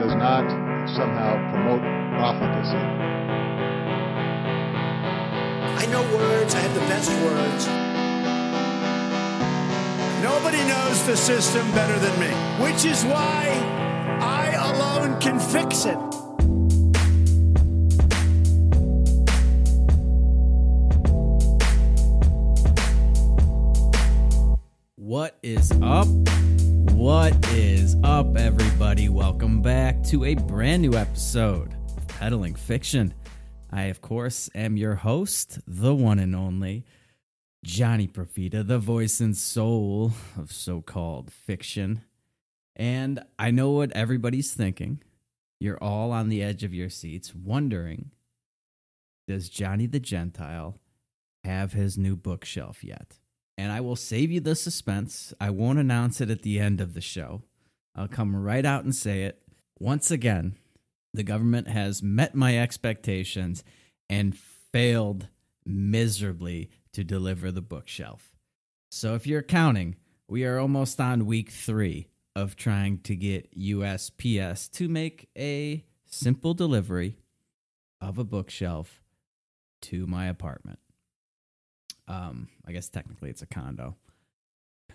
It does not somehow promote profligacy. I know words, I have the best words. Nobody knows the system better than me, which is why I alone can fix it. What is up? What is up, everybody? Welcome back to a brand new episode of Peddling Fiction. I, of course, am your host, the one and only Johnny Profita, the voice and soul of so called fiction. And I know what everybody's thinking. You're all on the edge of your seats, wondering Does Johnny the Gentile have his new bookshelf yet? And I will save you the suspense. I won't announce it at the end of the show. I'll come right out and say it. Once again, the government has met my expectations and failed miserably to deliver the bookshelf. So if you're counting, we are almost on week three of trying to get USPS to make a simple delivery of a bookshelf to my apartment. Um, I guess technically it's a condo.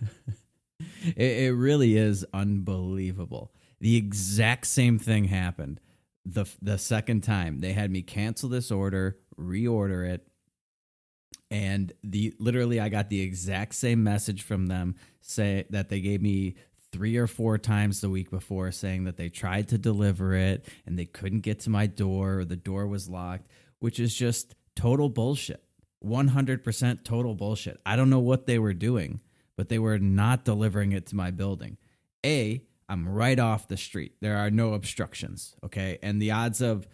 it, it really is unbelievable. The exact same thing happened the the second time. They had me cancel this order, reorder it, and the literally I got the exact same message from them say that they gave me three or four times the week before saying that they tried to deliver it and they couldn't get to my door or the door was locked, which is just total bullshit. 100% total bullshit. I don't know what they were doing, but they were not delivering it to my building. A, I'm right off the street. There are no obstructions, okay? And the odds of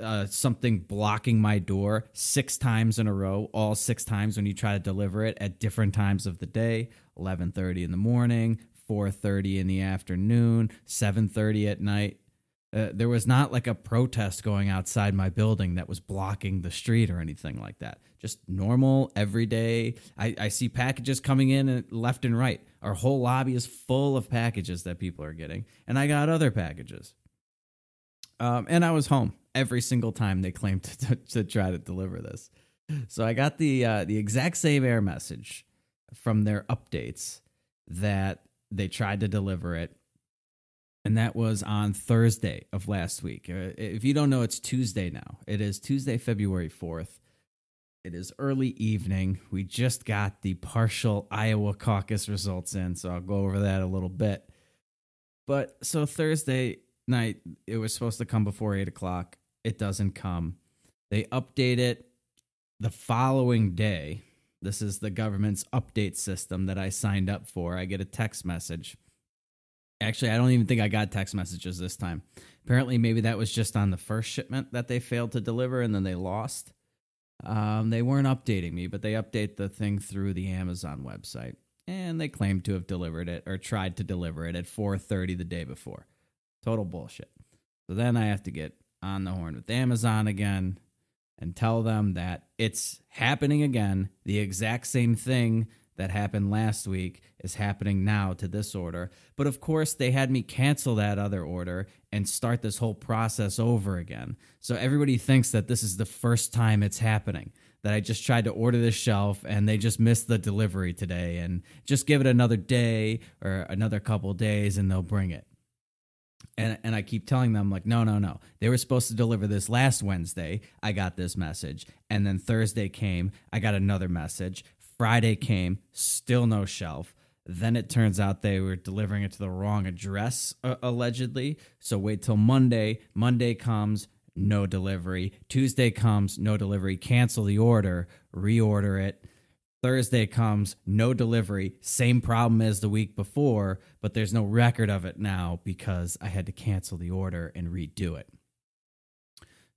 uh, something blocking my door six times in a row, all six times when you try to deliver it at different times of the day, 11:30 in the morning, 4:30 in the afternoon, 7:30 at night. Uh, there was not like a protest going outside my building that was blocking the street or anything like that. Just normal, everyday. I, I see packages coming in left and right. Our whole lobby is full of packages that people are getting, and I got other packages. Um, and I was home every single time they claimed to, to, to try to deliver this. So I got the uh, the exact same error message from their updates that they tried to deliver it and that was on Thursday of last week. Uh, if you don't know, it's Tuesday now. It is Tuesday, February 4th. It is early evening. We just got the partial Iowa caucus results in, so I'll go over that a little bit. But so Thursday night, it was supposed to come before 8 o'clock. It doesn't come. They update it the following day. This is the government's update system that I signed up for. I get a text message Actually, I don't even think I got text messages this time. Apparently, maybe that was just on the first shipment that they failed to deliver and then they lost. Um, they weren't updating me, but they update the thing through the Amazon website, and they claim to have delivered it or tried to deliver it at 4:30 the day before. Total bullshit. So then I have to get on the horn with Amazon again and tell them that it's happening again, the exact same thing that happened last week is happening now to this order. But of course, they had me cancel that other order and start this whole process over again. So everybody thinks that this is the first time it's happening. That I just tried to order this shelf and they just missed the delivery today and just give it another day or another couple days and they'll bring it. And, and I keep telling them, like, no, no, no. They were supposed to deliver this last Wednesday. I got this message. And then Thursday came. I got another message. Friday came, still no shelf. Then it turns out they were delivering it to the wrong address, uh, allegedly. So wait till Monday. Monday comes, no delivery. Tuesday comes, no delivery. Cancel the order, reorder it. Thursday comes, no delivery. Same problem as the week before, but there's no record of it now because I had to cancel the order and redo it.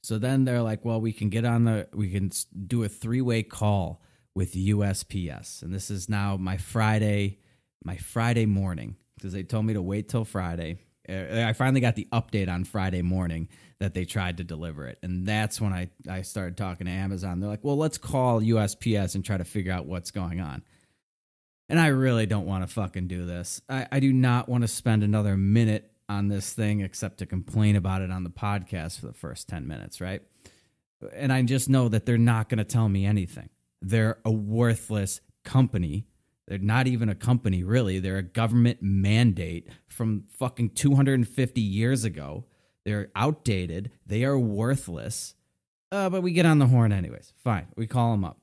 So then they're like, well, we can get on the, we can do a three way call with USPS. And this is now my Friday, my Friday morning because they told me to wait till Friday. Uh, I finally got the update on Friday morning that they tried to deliver it. And that's when I, I started talking to Amazon. They're like, well, let's call USPS and try to figure out what's going on. And I really don't want to fucking do this. I, I do not want to spend another minute on this thing except to complain about it on the podcast for the first 10 minutes, right? And I just know that they're not going to tell me anything. They're a worthless company. They're not even a company, really. They're a government mandate from fucking 250 years ago. They're outdated. They are worthless. Uh, but we get on the horn anyways. Fine. We call them up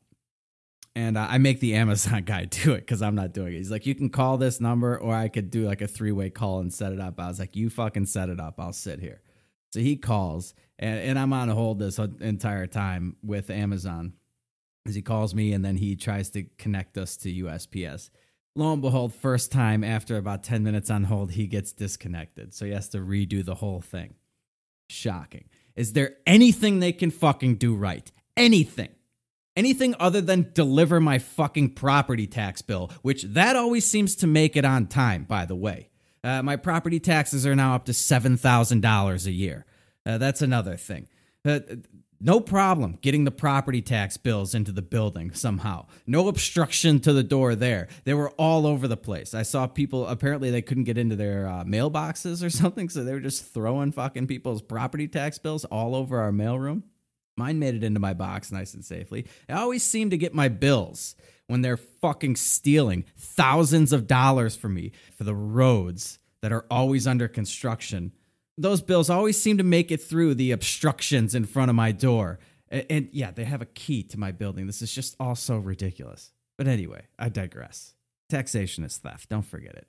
and uh, I make the Amazon guy do it because I'm not doing it. He's like, you can call this number, or I could do like a three way call and set it up. I was like, you fucking set it up. I'll sit here. So he calls, and, and I'm on hold this entire time with Amazon as he calls me, and then he tries to connect us to USPS. Lo and behold, first time after about 10 minutes on hold, he gets disconnected. So he has to redo the whole thing. Shocking. Is there anything they can fucking do right? Anything? anything other than deliver my fucking property tax bill, which that always seems to make it on time, by the way. Uh, my property taxes are now up to $7,000 a year. Uh, that's another thing. Uh, no problem getting the property tax bills into the building somehow. No obstruction to the door there. They were all over the place. I saw people, apparently, they couldn't get into their uh, mailboxes or something, so they were just throwing fucking people's property tax bills all over our mailroom. Mine made it into my box nice and safely. I always seem to get my bills when they're fucking stealing thousands of dollars from me for the roads that are always under construction. Those bills always seem to make it through the obstructions in front of my door. And, and yeah, they have a key to my building. This is just all so ridiculous. But anyway, I digress. Taxation is theft. Don't forget it.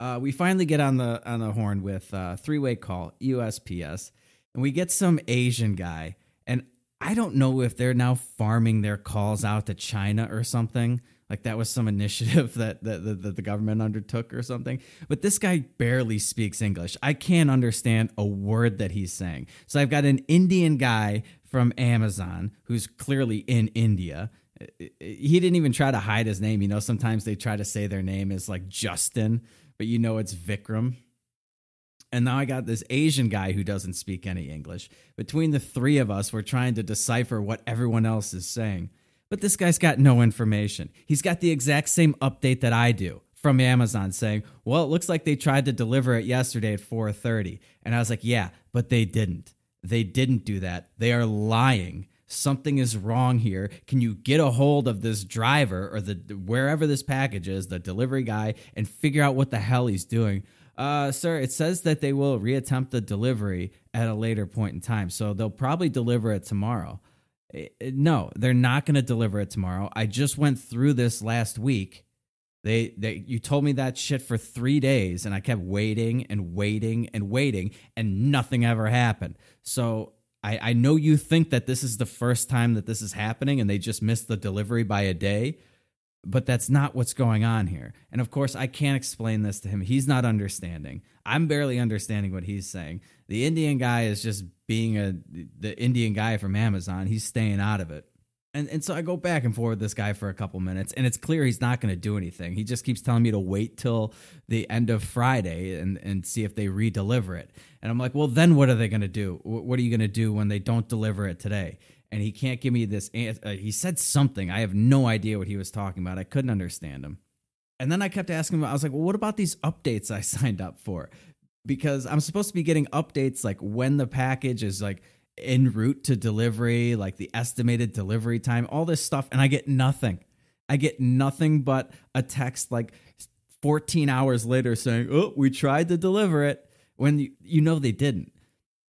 Uh, we finally get on the on the horn with uh, three way call USPS, and we get some Asian guy, and I don't know if they're now farming their calls out to China or something. Like that was some initiative that, that, that, the government undertook or something. But this guy barely speaks English. I can't understand a word that he's saying. So I've got an Indian guy from Amazon who's clearly in India. He didn't even try to hide his name. You know, sometimes they try to say their name is like Justin, but you know it's Vikram. And now I got this Asian guy who doesn't speak any English. Between the three of us, we're trying to decipher what everyone else is saying. But this guy's got no information. He's got the exact same update that I do from Amazon saying, "Well, it looks like they tried to deliver it yesterday at 4:30." And I was like, "Yeah, but they didn't. They didn't do that. They are lying." Something is wrong here. Can you get a hold of this driver or the wherever this package is, the delivery guy, and figure out what the hell he's doing? Uh, sir, it says that they will reattempt the delivery at a later point in time. So they'll probably deliver it tomorrow. Eh, eh, no, they're not going to deliver it tomorrow. I just went through this last week. They, they, you told me that shit for three days, and I kept waiting and waiting and waiting, and nothing ever happened. So I, I know you think that this is the first time that this is happening, and they just missed the delivery by a day but that's not what's going on here. And of course, I can't explain this to him. He's not understanding. I'm barely understanding what he's saying. The Indian guy is just being a the Indian guy from Amazon. He's staying out of it. And and so I go back and forth with this guy for a couple minutes, and it's clear he's not going to do anything. He just keeps telling me to wait till the end of Friday and and see if they re-deliver it. And I'm like, well, then what are they going to do? What are you going to do when they don't deliver it today? And he can't give me this. Uh, he said something. I have no idea what he was talking about. I couldn't understand him. And then I kept asking him, I was like, well, what about these updates I signed up for? Because I'm supposed to be getting updates like when the package is like en route to delivery, like the estimated delivery time, all this stuff. And I get nothing. I get nothing but a text like 14 hours later saying, oh, we tried to deliver it when you, you know they didn't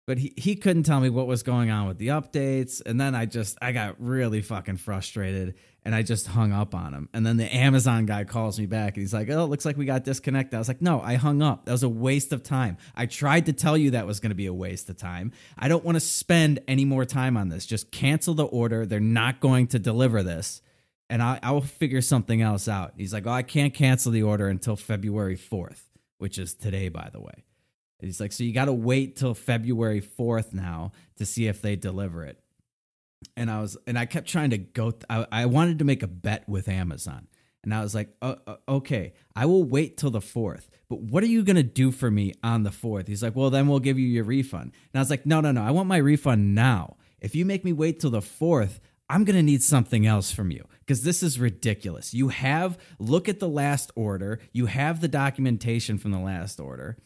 but he, he couldn't tell me what was going on with the updates. And then i just i got really fucking frustrated and i just hung up on him. And then the amazon guy calls me back and he's like oh it looks like we got disconnected. I was like no i hung up. That was a waste of time. I tried to tell you that was going to be a waste of time. I don't want to spend any more time on this. Just cancel the order. They're not going to deliver this. And I, I will figure something else out. He's like oh i can't cancel the order until february 4th which is today by the way he's like, so you got to wait till February 4th now to see if they deliver it. And I was, and I kept trying to go, th- I, I wanted to make a bet with Amazon. And I was like, uh, uh, okay, I will wait till the 4th. But what are you going to do for me on the 4th? He's like, well, then we'll give you your refund. And I was like, no, no, no. I want my refund now. If you make me wait till the 4th, I'm going to need something else from you because this is ridiculous. You have, look at the last order, you have the documentation from the last order.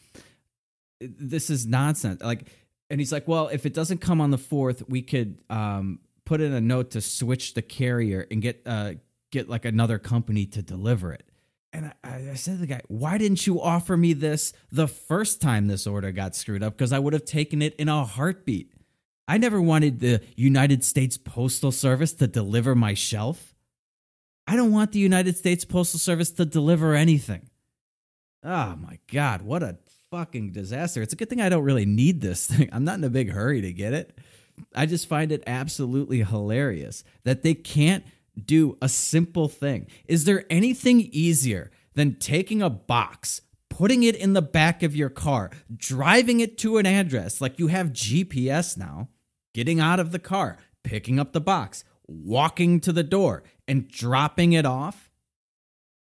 This is nonsense. Like, and he's like, well, if it doesn't come on the 4th, we could um, put in a note to switch the carrier and get, uh, get like another company to deliver it. And I, I, said to the guy, why didn't you offer me this the first time this order got screwed up? Because I would have taken it in a heartbeat. I never wanted the United States Postal Service to deliver my shelf. I don't want the United States Postal Service to deliver anything. Oh my God, what a fucking disaster. It's a good thing I don't really need this thing. I'm not in a big hurry to get it. I just find it absolutely hilarious that they can't do a simple thing. Is there anything easier than taking a box, putting it in the back of your car, driving it to an address like you have GPS now? getting out of the car, picking up the box, walking to the door, and dropping it off?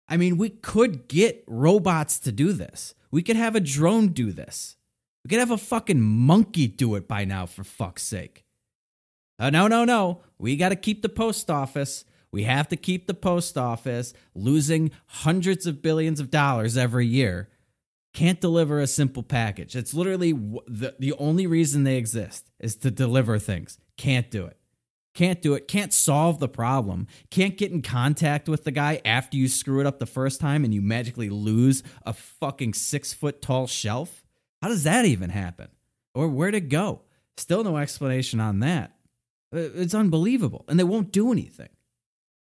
I mean, we could get robots to do this. We could have a drone do this. We could have a fucking monkey do it by now, for fuck's sake. Uh, no, no, no. We got to keep the post office. We have to keep the post office losing hundreds of billions of dollars every year. Can't deliver a simple package. It's literally the, the only reason they exist is to deliver things. Can't do it. Can't do it. Can't solve the problem. Can't get in contact with the guy after you screw it up the first time and you magically lose a fucking six foot tall shelf. How does that even happen? Or where'd it go? Still no explanation on that. Uh, it's unbelievable. And they won't do anything.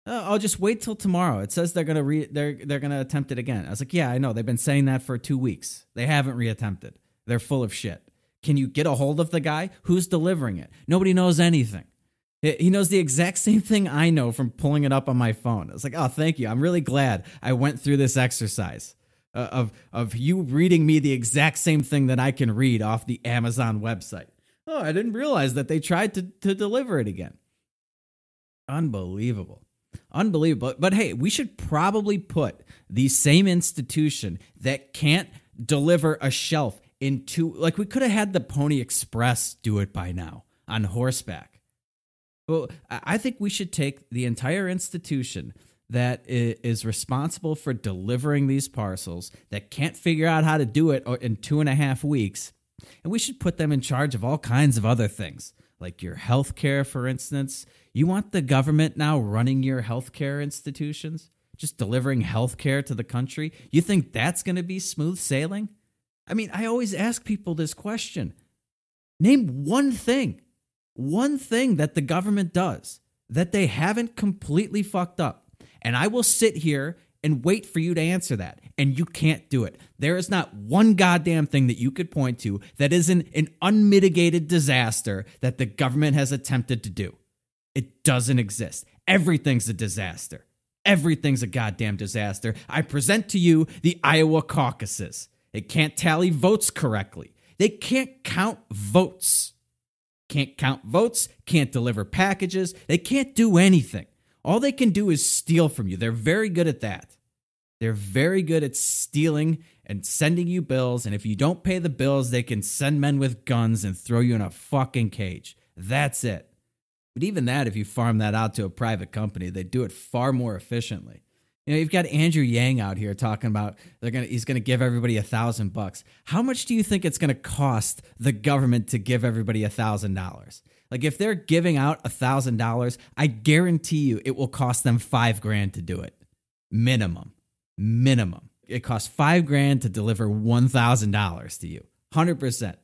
Uh, I'll just wait till tomorrow. It says they're gonna re- they're they're gonna attempt it again. I was like, yeah, I know. They've been saying that for two weeks. They haven't reattempted. They're full of shit. Can you get a hold of the guy? Who's delivering it? Nobody knows anything. He knows the exact same thing I know from pulling it up on my phone. I was like, oh, thank you. I'm really glad I went through this exercise uh, of, of you reading me the exact same thing that I can read off the Amazon website. Oh, I didn't realize that they tried to, to deliver it again. Unbelievable. Unbelievable. But hey, we should probably put the same institution that can't deliver a shelf into like we could have had the Pony Express do it by now on horseback. Well, I think we should take the entire institution that is responsible for delivering these parcels that can't figure out how to do it uh, in two and a half weeks, and we should put them in charge of all kinds of other things, like your health care, for instance. You want the government now running your healthcare institutions, just delivering health care to the country? You think that's going to be smooth sailing? I mean, I always ask people this question Name one thing, one thing that the government does that they haven't completely fucked up. And I will sit here and wait for you to answer that. And you can't do it. There is not one goddamn thing that you could point to that isn't an unmitigated disaster that the government has attempted to do. It doesn't exist. Everything's a disaster. Everything's a goddamn disaster. I present to you the Iowa caucuses. They can't tally votes correctly. They can't count votes. Can't count votes, can't deliver packages. They can't do anything. All they can do is steal from you. They're very good at that. They're very good at stealing and sending you bills. And if you don't pay the bills, they can send men with guns and throw you in a fucking cage. That's it. But even that, if you farm that out to a private company, they do it far more efficiently. You know, you've got Andrew Yang out here talking about they're gonna he's gonna give everybody a thousand bucks. How much do you think it's gonna cost the government to give everybody a thousand dollars? Like if they're giving out a thousand dollars, I guarantee you it will cost them five grand to do it. Minimum. Minimum. It costs five grand to deliver one thousand dollars to you. Hundred percent.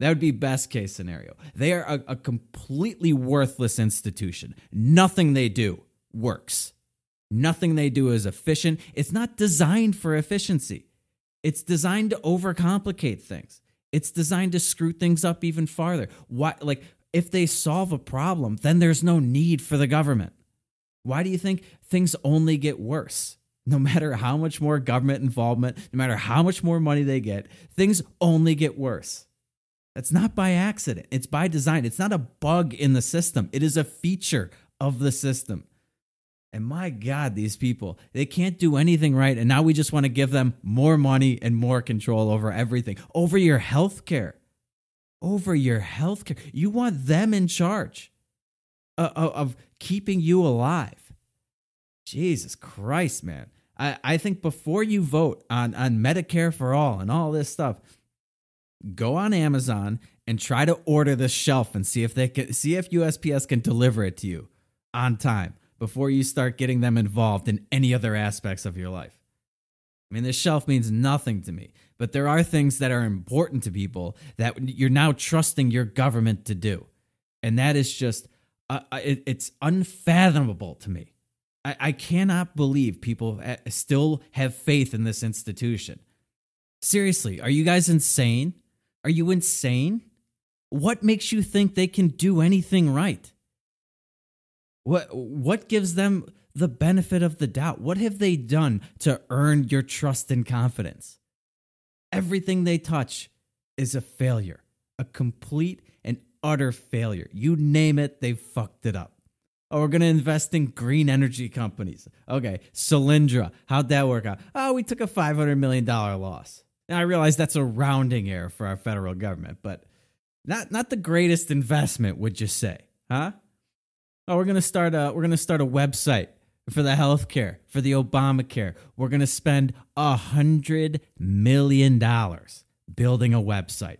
That would be best case scenario. They are a, a completely worthless institution. Nothing they do works. Nothing they do is efficient. It's not designed for efficiency. It's designed to overcomplicate things. It's designed to screw things up even farther. Why like if they solve a problem, then there's no need for the government. Why do you think things only get worse? no matter how much more government involvement, no matter how much more money they get, things only get worse. That's not by accident. It's by design. It's not a bug in the system. It is a feature of the system. And my God, these people, they can't do anything right. And now we just want to give them more money and more control over everything, over your health care, over your health care. You want them in charge of, keeping you alive. Jesus Christ, man. I, I think before you vote on, on Medicare for all and all this stuff, go on Amazon and try to order the shelf and see if they can see if USPS can deliver it to you on time before you start getting them involved in any other aspects of your life. I mean, this shelf means nothing to me, but there are things that are important to people that you're now trusting your government to do. And that is just, uh, uh it, it's unfathomable to me. I, I cannot believe people uh, still have faith in this institution. Seriously, are you guys insane? Are you insane? What makes you think they can do anything right? What what gives them the benefit of the doubt? What have they done to earn your trust and confidence? Everything they touch is a failure, a complete and utter failure. You name it, they've fucked it up. Oh, we're going to invest in green energy companies. Okay, Solyndra, how'd that work out? Oh, we took a $500 million loss. Now, I realize that's a rounding error for our federal government, but not, not the greatest investment, would you say? Huh? Oh, we're gonna start a we're gonna start a website for the healthcare for the Obamacare. We're gonna spend a hundred million dollars building a website.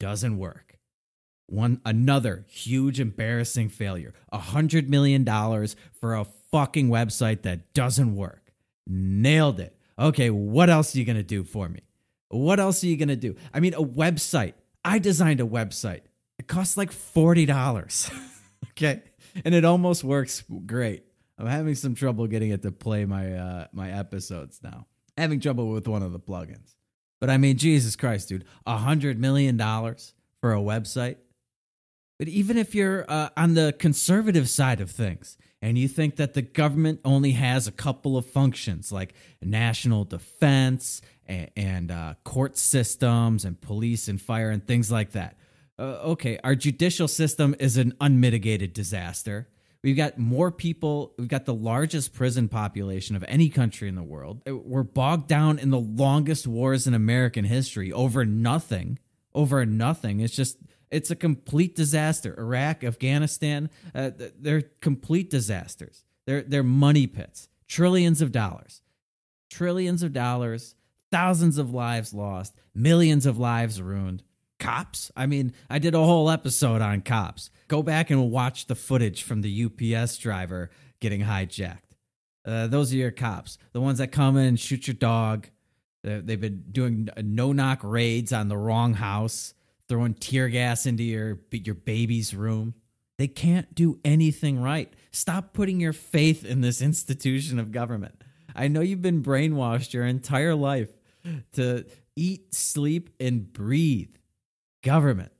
Doesn't work. One another huge embarrassing failure. A hundred million dollars for a fucking website that doesn't work. Nailed it. Okay, what else are you gonna do for me? What else are you gonna do? I mean, a website. I designed a website. It costs like forty dollars. okay and it almost works great. I'm having some trouble getting it to play my uh, my episodes now. Having trouble with one of the plugins. But I mean, Jesus Christ, dude, a hundred million dollars for a website. But even if you're uh, on the conservative side of things and you think that the government only has a couple of functions like national defense and, and uh, court systems and police and fire and things like that, uh, okay, our judicial system is an unmitigated disaster. We've got more people, we've got the largest prison population of any country in the world. Uh, we're bogged down in the longest wars in American history over nothing. Over nothing. It's just, it's a complete disaster. Iraq, Afghanistan, uh, they're complete disasters. They're, they're money pits, trillions of dollars. Trillions of dollars, thousands of lives lost, millions of lives ruined cops. I mean, I did a whole episode on cops. Go back and watch the footage from the UPS driver getting hijacked. Uh, those are your cops, the ones that come in and shoot your dog. They've been doing no knock raids on the wrong house, throwing tear gas into your your baby's room. They can't do anything right. Stop putting your faith in this institution of government. I know you've been brainwashed your entire life to eat, sleep, and breathe Government.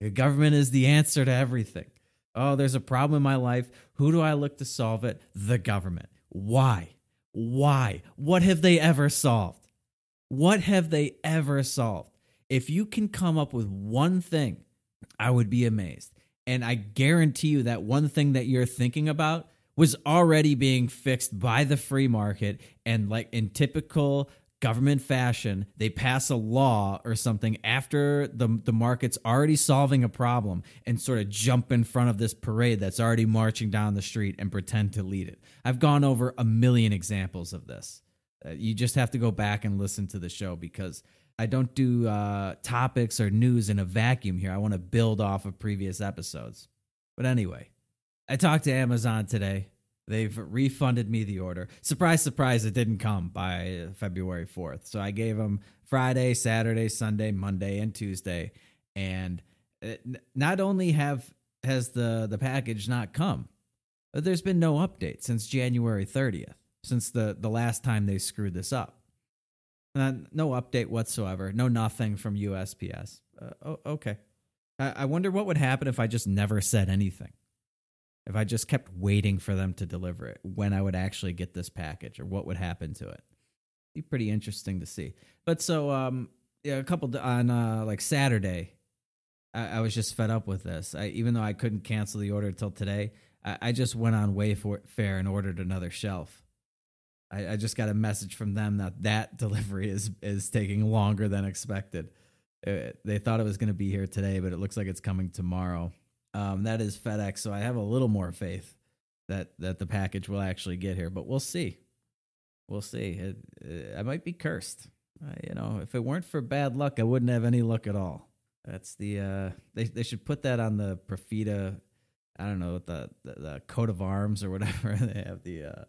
The government is the answer to everything. Oh, there's a problem in my life. Who do I look to solve it? The government. Why? Why? What have they ever solved? What have they ever solved? If you can come up with one thing, I would be amazed. And I guarantee you that one thing that you're thinking about was already being fixed by the free market and like in typical government fashion, they pass a law or something after the the market's already solving a problem and sort of jump in front of this parade that's already marching down the street and pretend to lead it. I've gone over a million examples of this. Uh, you just have to go back and listen to the show because I don't do uh, topics or news in a vacuum here. I want to build off of previous episodes. But anyway, I talked to Amazon today. They've refunded me the order. Surprise, surprise, it didn't come by February 4th. So I gave them Friday, Saturday, Sunday, Monday, and Tuesday. And it, not only have has the, the package not come, but there's been no update since January 30th, since the, the last time they screwed this up. Uh, no update whatsoever. No nothing from USPS. Uh, okay. I wonder what would happen if I just never said anything. If I just kept waiting for them to deliver it, when I would actually get this package or what would happen to it. Be pretty interesting to see. But so, um, yeah, a couple on uh, like Saturday, I, I, was just fed up with this. I, even though I couldn't cancel the order until today, I, I just went on Wayfair and ordered another shelf. I, I just got a message from them that that delivery is is taking longer than expected. It, uh, they thought it was going to be here today, but it looks like it's coming tomorrow. Um, that is FedEx, so I have a little more faith that that the package will actually get here, but we'll see. We'll see. It, it, I might be cursed. Uh, you know, if it weren't for bad luck, I wouldn't have any luck at all. That's the uh, they they should put that on the Profita. I don't know the the, the coat of arms or whatever they have the uh,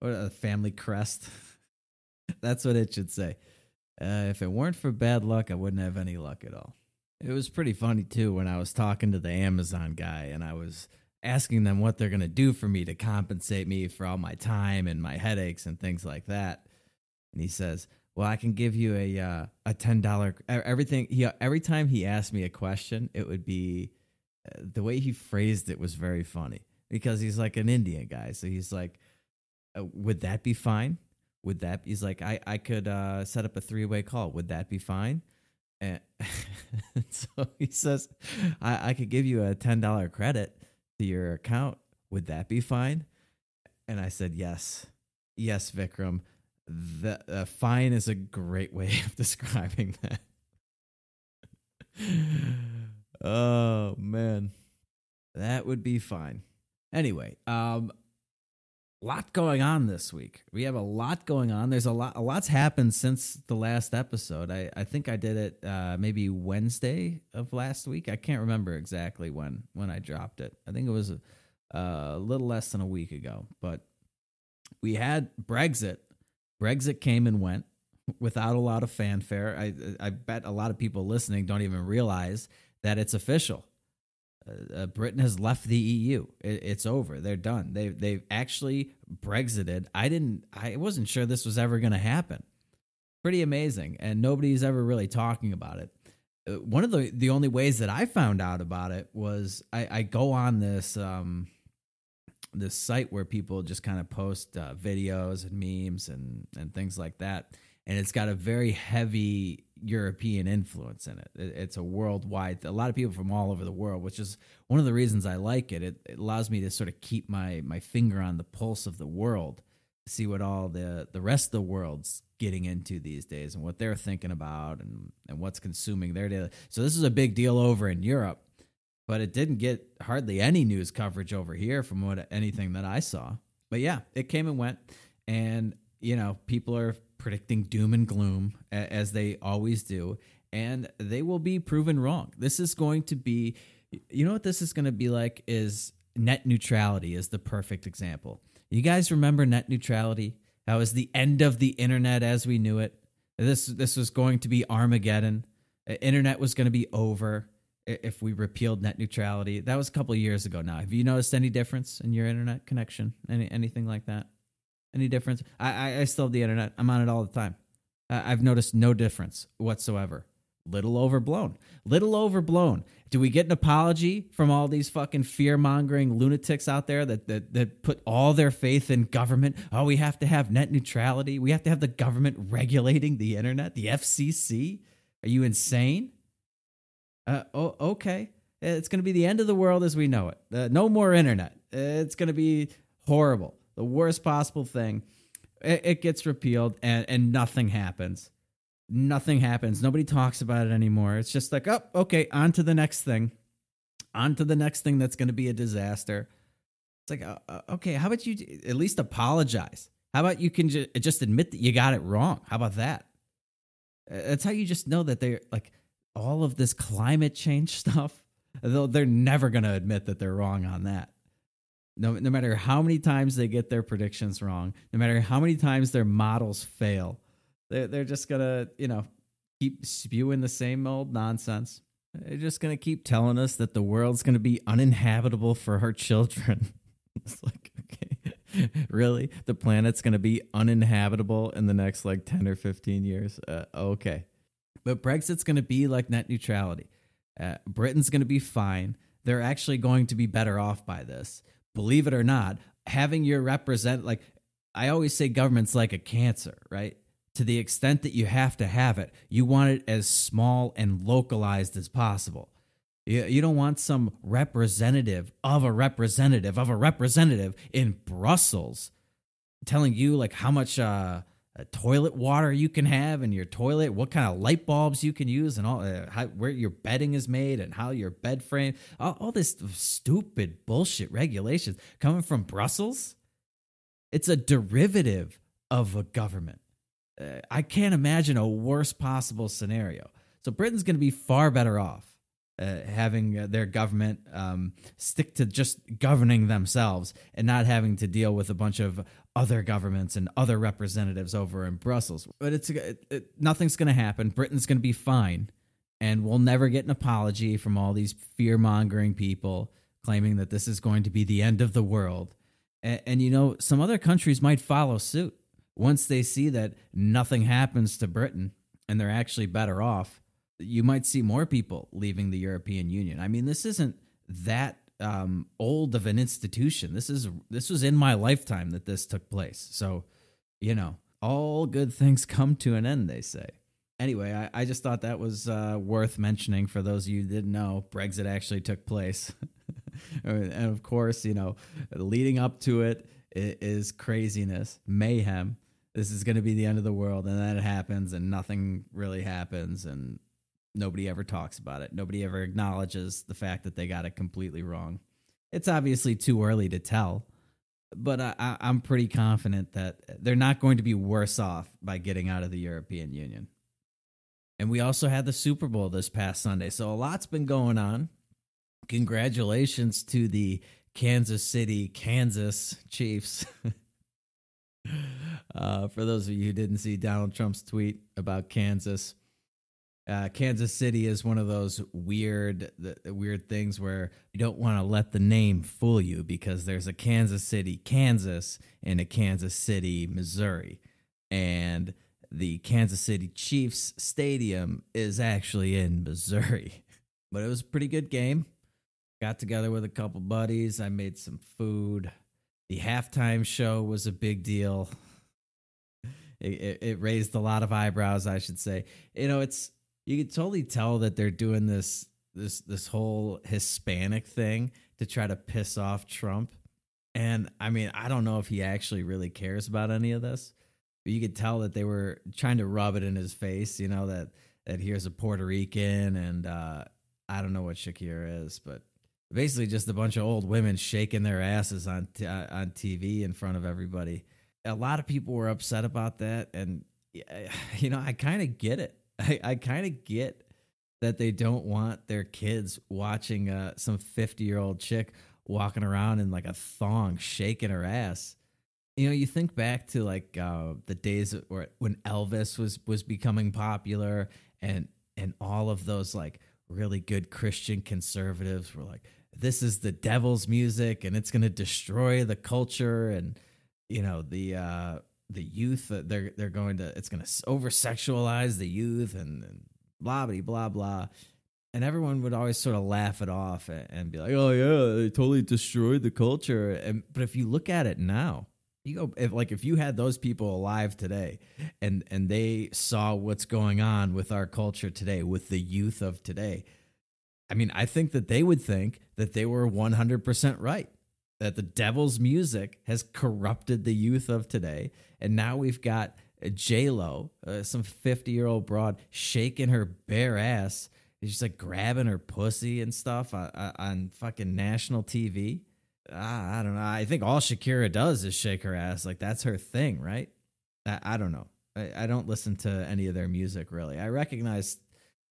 what a family crest. That's what it should say. Uh, if it weren't for bad luck, I wouldn't have any luck at all. It was pretty funny too when I was talking to the Amazon guy and I was asking them what they're going to do for me to compensate me for all my time and my headaches and things like that. And he says, "Well, I can give you a uh, a ten dollar everything." He every time he asked me a question, it would be uh, the way he phrased it was very funny because he's like an Indian guy, so he's like, uh, "Would that be fine?" Would that he's like I I could uh, set up a three way call. Would that be fine? And so he says, I, I could give you a $10 credit to your account. Would that be fine? And I said, Yes. Yes, Vikram. The uh, fine is a great way of describing that. oh, man. That would be fine. Anyway, um, lot going on this week. We have a lot going on. There's a lot. A lot's happened since the last episode. I I think I did it uh, maybe Wednesday of last week. I can't remember exactly when when I dropped it. I think it was a, a little less than a week ago. But we had Brexit. Brexit came and went without a lot of fanfare. I I bet a lot of people listening don't even realize that it's official. Uh, uh, Britain has left the EU. It, it's over. They're done. They they've actually Brexited. I didn't. I wasn't sure this was ever going to happen. Pretty amazing, and nobody's ever really talking about it. Uh, one of the the only ways that I found out about it was I, I go on this um this site where people just kind of post uh, videos and memes and and things like that, and it's got a very heavy European influence in it. It's a worldwide, a lot of people from all over the world, which is one of the reasons I like it. It, it allows me to sort of keep my my finger on the pulse of the world, see what all the the rest of the world's getting into these days and what they're thinking about and and what's consuming their daily. So this is a big deal over in Europe, but it didn't get hardly any news coverage over here from what anything that I saw. But yeah, it came and went, and you know people are predicting doom and gloom as they always do, and they will be proven wrong. This is going to be, you know what this is going to be like is net neutrality is the perfect example. You guys remember net neutrality? That was the end of the internet as we knew it. This this was going to be Armageddon. Internet was going to be over if we repealed net neutrality. That was a couple years ago now. Have you noticed any difference in your internet connection? Any anything like that? Any difference? I, I, I still have the internet. I'm on it all the time. I've noticed no difference whatsoever. Little overblown. Little overblown. Do we get an apology from all these fucking fear mongering lunatics out there that, that that put all their faith in government? Oh, we have to have net neutrality. We have to have the government regulating the internet. The FCC. Are you insane? Uh, oh, okay. It's going to be the end of the world as we know it. Uh, no more internet. It's going to be horrible the worst possible thing. It, it gets repealed and, and nothing happens. Nothing happens. Nobody talks about it anymore. It's just like, oh, okay, on to the next thing. On to the next thing that's going to be a disaster. It's like, uh, uh, okay, how about you at least apologize? How about you can ju- just admit that you got it wrong? How about that? Uh, that's how you just know that they're like all of this climate change stuff. They're never going to admit that they're wrong on that. No, no matter how many times they get their predictions wrong, no matter how many times their models fail, they're, they're just gonna, you know, keep spewing the same old nonsense. They're just gonna keep telling us that the world's gonna be uninhabitable for our children. it's like, okay, really? The planet's gonna be uninhabitable in the next like ten or fifteen years? Uh, okay, but Brexit's gonna be like net neutrality. Uh, Britain's gonna be fine they're actually going to be better off by this. Believe it or not, having your represent like I always say government's like a cancer, right? To the extent that you have to have it, you want it as small and localized as possible. You, you don't want some representative of a representative of a representative in Brussels telling you like how much uh, toilet water you can have in your toilet, what kind of light bulbs you can use, and all uh, how, where your bedding is made, and how your bed frame, all, all this stupid bullshit regulations coming from Brussels. It's a derivative of a government. Uh, I can't imagine a worse possible scenario. So Britain's going to be far better off uh, having uh, their government um, stick to just governing themselves and not having to deal with a bunch of other governments and other representatives over in Brussels. But it's it, it, nothing's going to happen. Britain's going to be fine, and we'll never get an apology from all these fear mongering people claiming that this is going to be the end of the world. And, and you know, some other countries might follow suit once they see that nothing happens to Britain and they're actually better off you might see more people leaving the European Union. I mean, this isn't that um, old of an institution. This is this was in my lifetime that this took place. So, you know, all good things come to an end, they say. Anyway, I, I just thought that was uh, worth mentioning for those of you who didn't know. Brexit actually took place, and of course, you know, leading up to it is craziness, mayhem. This is going to be the end of the world, and then it happens, and nothing really happens, and nobody ever talks about it. Nobody ever acknowledges the fact that they got it completely wrong. It's obviously too early to tell, but I, am pretty confident that they're not going to be worse off by getting out of the European Union. And we also had the Super Bowl this past Sunday, so a lot's been going on. Congratulations to the Kansas City, Kansas Chiefs. uh, for those of you who didn't see Donald Trump's tweet about Kansas, uh, Kansas City is one of those weird, the, weird things where you don't want to let the name fool you because there's a Kansas City, Kansas, and a Kansas City, Missouri, and the Kansas City Chiefs stadium is actually in Missouri. But it was a pretty good game. Got together with a couple buddies. I made some food. The halftime show was a big deal. It, it, it raised a lot of eyebrows, I should say. You know, it's you can totally tell that they're doing this this this whole Hispanic thing to try to piss off Trump. And I mean, I don't know if he actually really cares about any of this. But you could tell that they were trying to rub it in his face, you know, that that here's a Puerto Rican and uh I don't know what Shakira is, but basically just a bunch of old women shaking their asses on t- uh, on TV in front of everybody. A lot of people were upset about that and you know, I kind of get it. I, I kind of get that they don't want their kids watching uh, some 50 year old chick walking around in like a thong shaking her ass. You know, you think back to like uh, the days where when Elvis was was becoming popular, and and all of those like really good Christian conservatives were like, "This is the devil's music, and it's going to destroy the culture." And you know, the uh, the youth they're they're going to it's going to over sexualize the youth and, and blah blah blah blah. And everyone would always sort of laugh it off and, and be like oh yeah they totally destroyed the culture. And but if you look at it now you go if like if you had those people alive today and and they saw what's going on with our culture today with the youth of today i mean i think that they would think that they were 100% right that the devil's music has corrupted the youth of today, and now we've got J Lo, uh, some fifty-year-old broad, shaking her bare ass. She's like grabbing her pussy and stuff on, on fucking national TV. I, I don't know. I think all Shakira does is shake her ass. Like that's her thing, right? I, I don't know. I, I, don't listen to any of their music really. I recognize.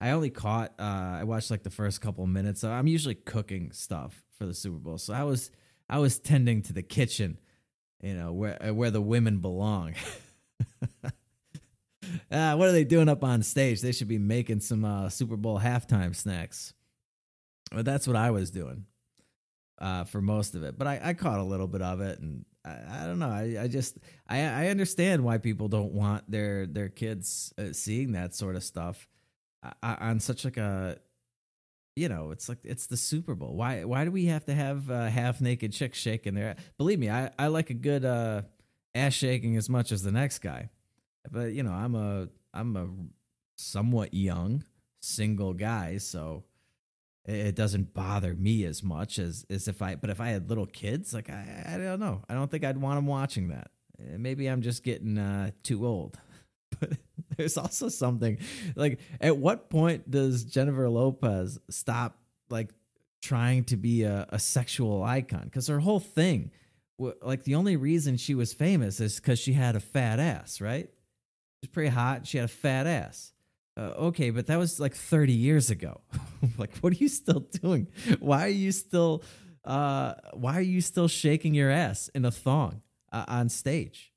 I only caught. Uh, I watched like the first couple minutes. I'm usually cooking stuff for the Super Bowl, so I was I was tending to the kitchen, you know, where uh, where the women belong. ah, what are they doing up on stage? They should be making some uh, Super Bowl halftime snacks. But that's what I was doing uh, for most of it. But I, I caught a little bit of it, and I, I don't know. I, I just I, I understand why people don't want their their kids uh, seeing that sort of stuff uh, on such like a you know, it's like it's the Super Bowl. Why why do we have to have uh, half naked chicks shaking their? Believe me, I I like a good uh, ass shaking as much as the next guy, but you know, I'm a I'm a somewhat young single guy, so it doesn't bother me as much as as if I. But if I had little kids, like I I don't know, I don't think I'd want them watching that. Maybe I'm just getting uh, too old. But there's also something like at what point does Jennifer Lopez stop like trying to be a, a sexual icon? Because her whole thing, like the only reason she was famous is because she had a fat ass, right? She's pretty hot. She had a fat ass. Uh, okay, but that was like 30 years ago. like, what are you still doing? Why are you still, uh, why are you still shaking your ass in a thong uh, on stage?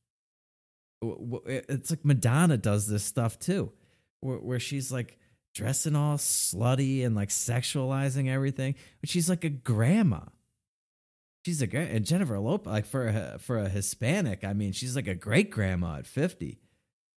It's like Madonna does this stuff too, where, where she's like dressing all slutty and like sexualizing everything, but she's like a grandma. She's a and Jennifer Lopez, like for a, for a Hispanic, I mean, she's like a great grandma at fifty.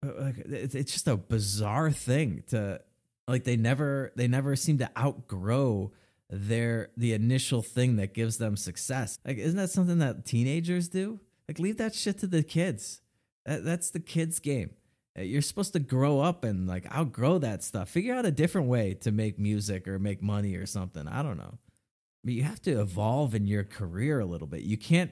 Uh, like it's just a bizarre thing to like they never they never seem to outgrow their the initial thing that gives them success. Like, isn't that something that teenagers do? Like, leave that shit to the kids. That, that's the kids' game. Uh, you're supposed to grow up and like outgrow that stuff. Figure out a different way to make music or make money or something. I don't know. But you have to evolve in your career a little bit. You can't,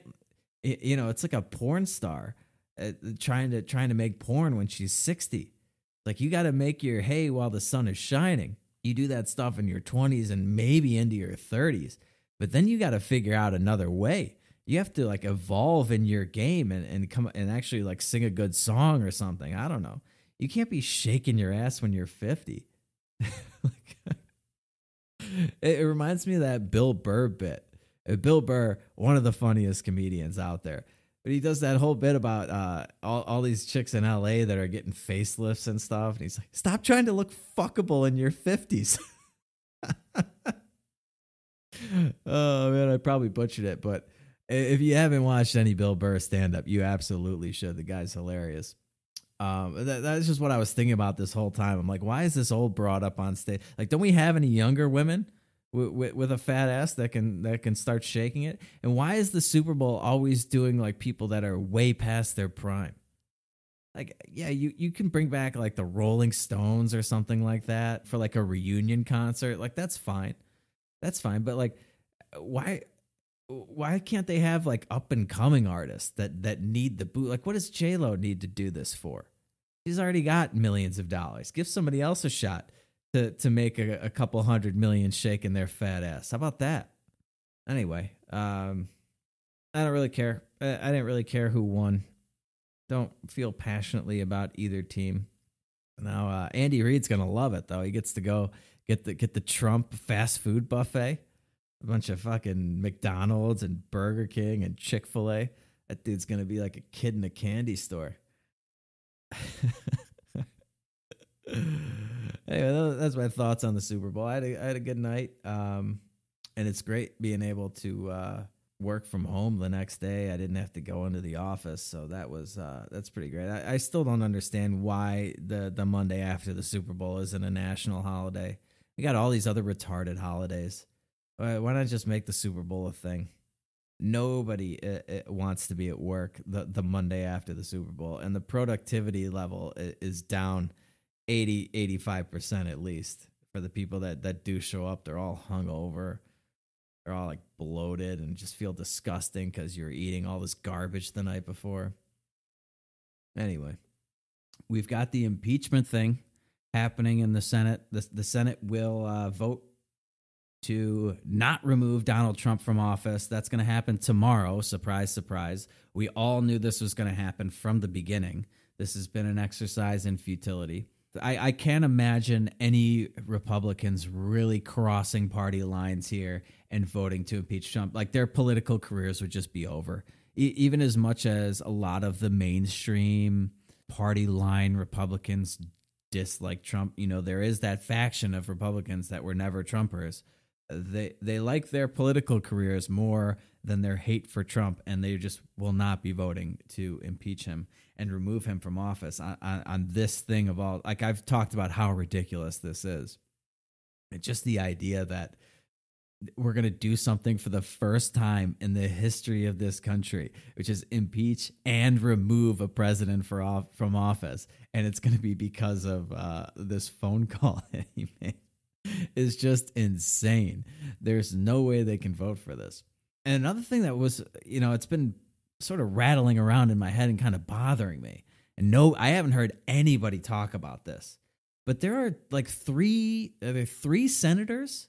you know, it's like a porn star uh, trying to trying to make porn when she's sixty. Like you got to make your hay while the sun is shining. You do that stuff in your twenties and maybe into your thirties, but then you got to figure out another way you have to like evolve in your game and, and come and actually like sing a good song or something. I don't know. You can't be shaking your ass when you're 50. like, it, it, reminds me of that Bill Burr bit. Uh, Bill Burr, one of the funniest comedians out there. But he does that whole bit about uh, all, all these chicks in LA that are getting facelifts and stuff. And he's like, stop trying to look fuckable in your 50s. oh, man, I probably butchered it. But if you haven't watched any Bill Burr stand up, you absolutely should. The guy's hilarious. Um, that, that's just what I was thinking about this whole time. I'm like, why is this old broad up on stage? Like, don't we have any younger women with, with a fat ass that can that can start shaking it? And why is the Super Bowl always doing like people that are way past their prime? Like, yeah, you you can bring back like the Rolling Stones or something like that for like a reunion concert. Like, that's fine, that's fine. But like, why? Why can't they have like up and coming artists that that need the boot? Like, what does J Lo need to do this for? She's already got millions of dollars. Give somebody else a shot to to make a, a couple hundred million shaking their fat ass. How about that? Anyway, um, I don't really care. I, I didn't really care who won. Don't feel passionately about either team. Now, uh, Andy Reid's gonna love it though. He gets to go get the get the Trump fast food buffet a bunch of fucking McDonald's and Burger King and Chick fil A. That dude's going to be like a kid in a candy store. anyway, that's my thoughts on the Super Bowl. I had a, I had a good night. Um, and it's great being able to uh, work from home the next day. I didn't have to go into the office, so that was uh, that's pretty great. I, I, still don't understand why the the Monday after the Super Bowl isn't a national holiday. We got all these other retarded holidays. Why not just make the Super Bowl a thing? Nobody uh, uh, wants to be at work the, the Monday after the Super Bowl, and the productivity level is down 80, 85% at least for the people that, that do show up. They're all hungover. They're all like bloated and just feel disgusting because you're eating all this garbage the night before. Anyway, we've got the impeachment thing happening in the Senate. The, the Senate will uh, vote to not remove Donald Trump from office. That's going to happen tomorrow. Surprise, surprise. We all knew this was going to happen from the beginning. This has been an exercise in futility. I, I can't imagine any Republicans really crossing party lines here and voting to impeach Trump. Like their political careers would just be over. E- even as much as a lot of the mainstream party line Republicans dislike Trump, you know, there is that faction of Republicans that were never Trumpers they they like their political careers more than their hate for Trump, and they just will not be voting to impeach him and remove him from office on, on, on this thing of all. Like I've talked about how ridiculous this is. just the idea that we're going to do something for the first time in the history of this country, which is impeach and remove a president for off, from office. And it's going to be because of uh, this phone call that he made is just insane. There's no way they can vote for this. And another thing that was, you know, it's been sort of rattling around in my head and kind of bothering me. And no, I haven't heard anybody talk about this. But there are like three, are there three senators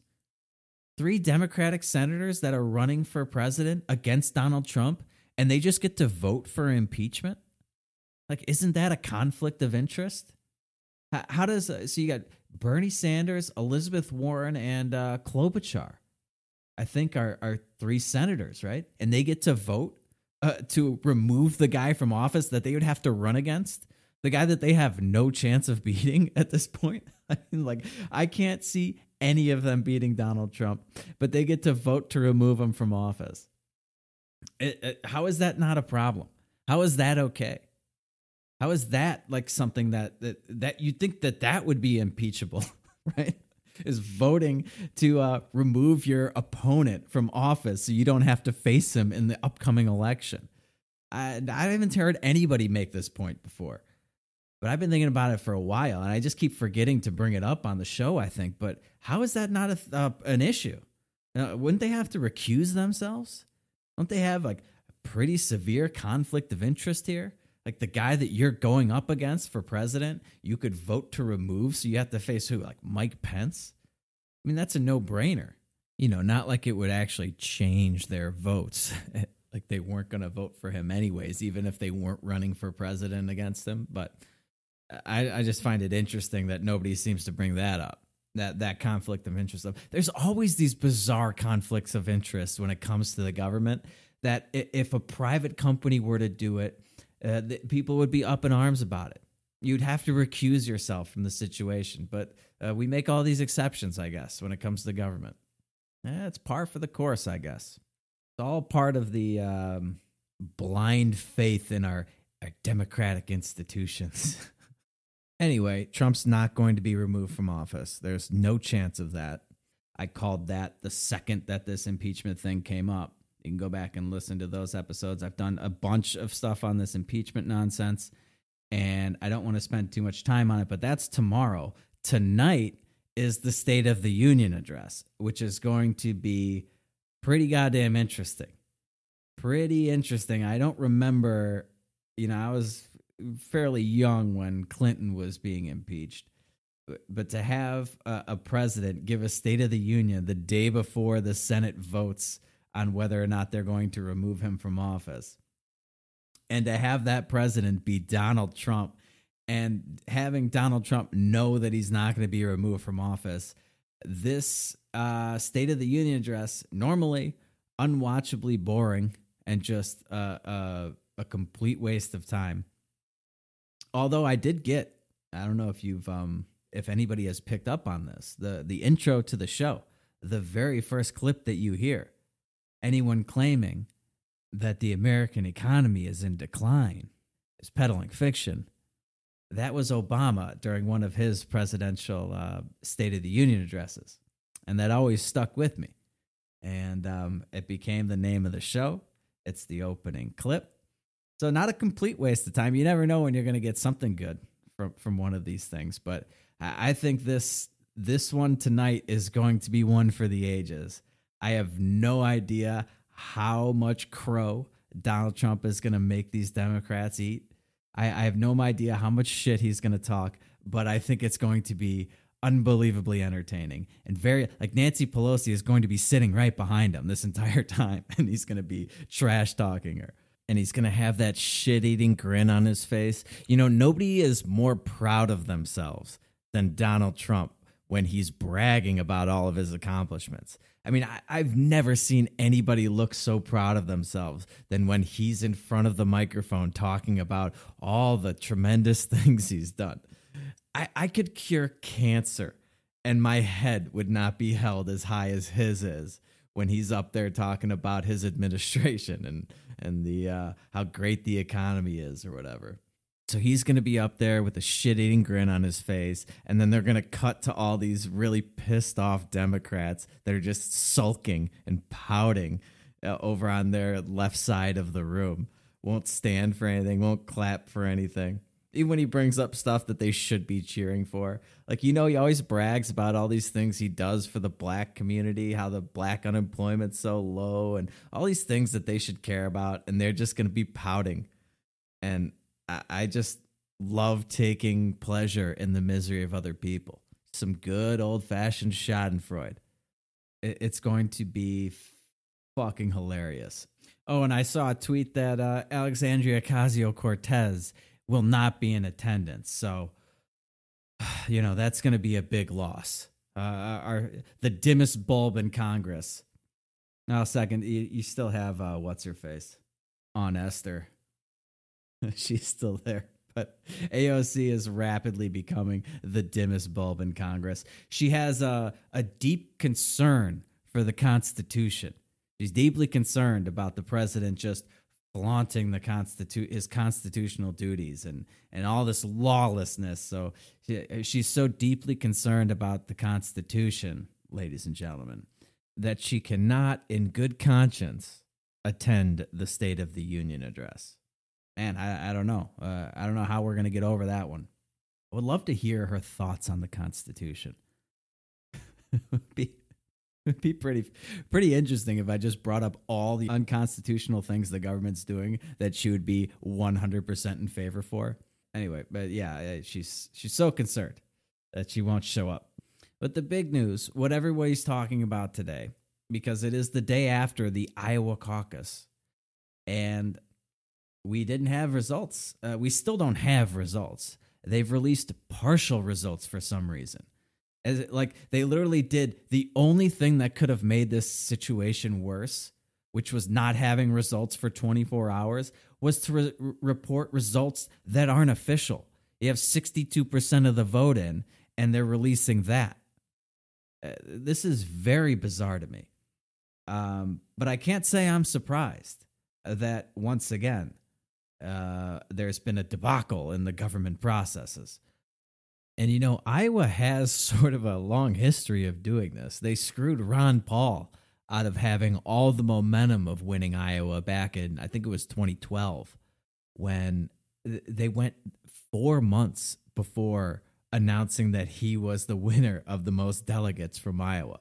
three Democratic senators that are running for president against Donald Trump and they just get to vote for impeachment? Like, isn't that a conflict of interest? How, how does uh, so you got Bernie Sanders, Elizabeth Warren, and uh, Klobuchar? I think are are three senators, right? And they get to vote uh, to remove the guy from office that they would have to run against, the guy that they have no chance of beating at this point. Like, I can't see any of them beating Donald Trump, but they get to vote to remove him from office. It, it, how is that not a problem? How is that okay? How is that like something that that, that you think that that would be impeachable, right? Is voting to uh, remove your opponent from office so you don't have to face him in the upcoming election. I, I haven't heard anybody make this point before but I've been thinking about it for a while, and I just keep forgetting to bring it up on the show. I think, but how is that not a, uh, an issue? Uh, wouldn't they have to recuse themselves? Don't they have like a pretty severe conflict of interest here? Like the guy that you're going up against for president, you could vote to remove, so you have to face who? Like Mike Pence? I mean, that's a no brainer. You know, not like it would actually change their votes. like they weren't going to vote for him anyways, even if they weren't running for president against him. But I, I just find it interesting that nobody seems to bring that up. That that conflict of interest. Of there's always these bizarre conflicts of interest when it comes to the government. That if a private company were to do it, uh, people would be up in arms about it. You'd have to recuse yourself from the situation. But uh, we make all these exceptions, I guess, when it comes to the government. Eh, it's par for the course, I guess. It's all part of the um, blind faith in our, our democratic institutions. Anyway, Trump's not going to be removed from office. There's no chance of that. I called that the second that this impeachment thing came up. You can go back and listen to those episodes. I've done a bunch of stuff on this impeachment nonsense, and I don't want to spend too much time on it, but that's tomorrow. Tonight is the State of the Union address, which is going to be pretty goddamn interesting. Pretty interesting. I don't remember, you know, I was fairly young when Clinton was being impeached. But to have a, president give a State of the Union the day before the Senate votes on whether or not they're going to remove him from office, and to have that president be Donald Trump, and having Donald Trump know that he's not going to be removed from office, this uh, State of the Union address normally unwatchably boring and just uh, uh, a complete waste of time. Although I did get, I don't know if you've, um, if anybody has picked up on this, the the intro to the show, the very first clip that you hear, anyone claiming that the American economy is in decline is peddling fiction. That was Obama during one of his presidential uh, State of the Union addresses, and that always stuck with me. And um, it became the name of the show. It's the opening clip so not a complete waste of time. You never know when you're going to get something good from from one of these things, but I think this this one tonight is going to be one for the ages. I have no idea how much crow Donald Trump is going to make these Democrats eat. I, I have no idea how much shit he's going to talk, but I think it's going to be unbelievably entertaining and very like Nancy Pelosi is going to be sitting right behind him this entire time and he's going to be trash talking her and he's going to have that shit eating grin on his face. You know, nobody is more proud of themselves than Donald Trump when he's bragging about all of his accomplishments. I mean, I, have never seen anybody look so proud of themselves than when he's in front of the microphone talking about all the tremendous things he's done. I, I could cure cancer, and my head would not be held as high as his is when he's up there talking about his administration and and the uh, how great the economy is or whatever. So he's going to be up there with a shit eating grin on his face. And then they're going to cut to all these really pissed off Democrats that are just sulking and pouting uh, over on their left side of the room. Won't stand for anything, won't clap for anything. Even when he brings up stuff that they should be cheering for. Like, you know, he always brags about all these things he does for the black community, how the black unemployment's so low, and all these things that they should care about. And they're just going to be pouting. And I, just love taking pleasure in the misery of other people. Some good old fashioned Schadenfreude. It, it's going to be fucking hilarious. Oh, and I saw a tweet that uh, Alexandria Ocasio Cortez will not be in attendance. So, you know, that's going to be a big loss. Uh, our the dimmest bulb in Congress. Now, second, you, you still have uh, what's her face on Esther. She's still there. But AOC is rapidly becoming the dimmest bulb in Congress. She has a, a deep concern for the Constitution. She's deeply concerned about the president just flaunting the constitu- his constitutional duties and and all this lawlessness. So she, she's so deeply concerned about the Constitution, ladies and gentlemen, that she cannot, in good conscience, attend the State of the Union address. Man, I, I don't know. Uh, I don't know how we're gonna get over that one. I would love to hear her thoughts on the Constitution. would be It'd be pretty pretty interesting if I just brought up all the unconstitutional things the government's doing that she would be 100% in favor for. Anyway, but yeah, she's she's so concerned that she won't show up. But the big news, what everybody's talking about today, because it is the day after the Iowa caucus, and we didn't have results. Uh, we still don't have results. They've released partial results for some reason as like they literally did the only thing that could have made this situation worse which was not having results for 24 hours was to re- report results that aren't official you have 62% of the vote in and they're releasing that uh, this is very bizarre to me um, but i can't say i'm surprised that once again uh, there's been a debacle in the government processes and you know, Iowa has sort of a long history of doing this. They screwed Ron Paul out of having all the momentum of winning Iowa back in, I think it was 2012, when they went four months before announcing that he was the winner of the most delegates from Iowa.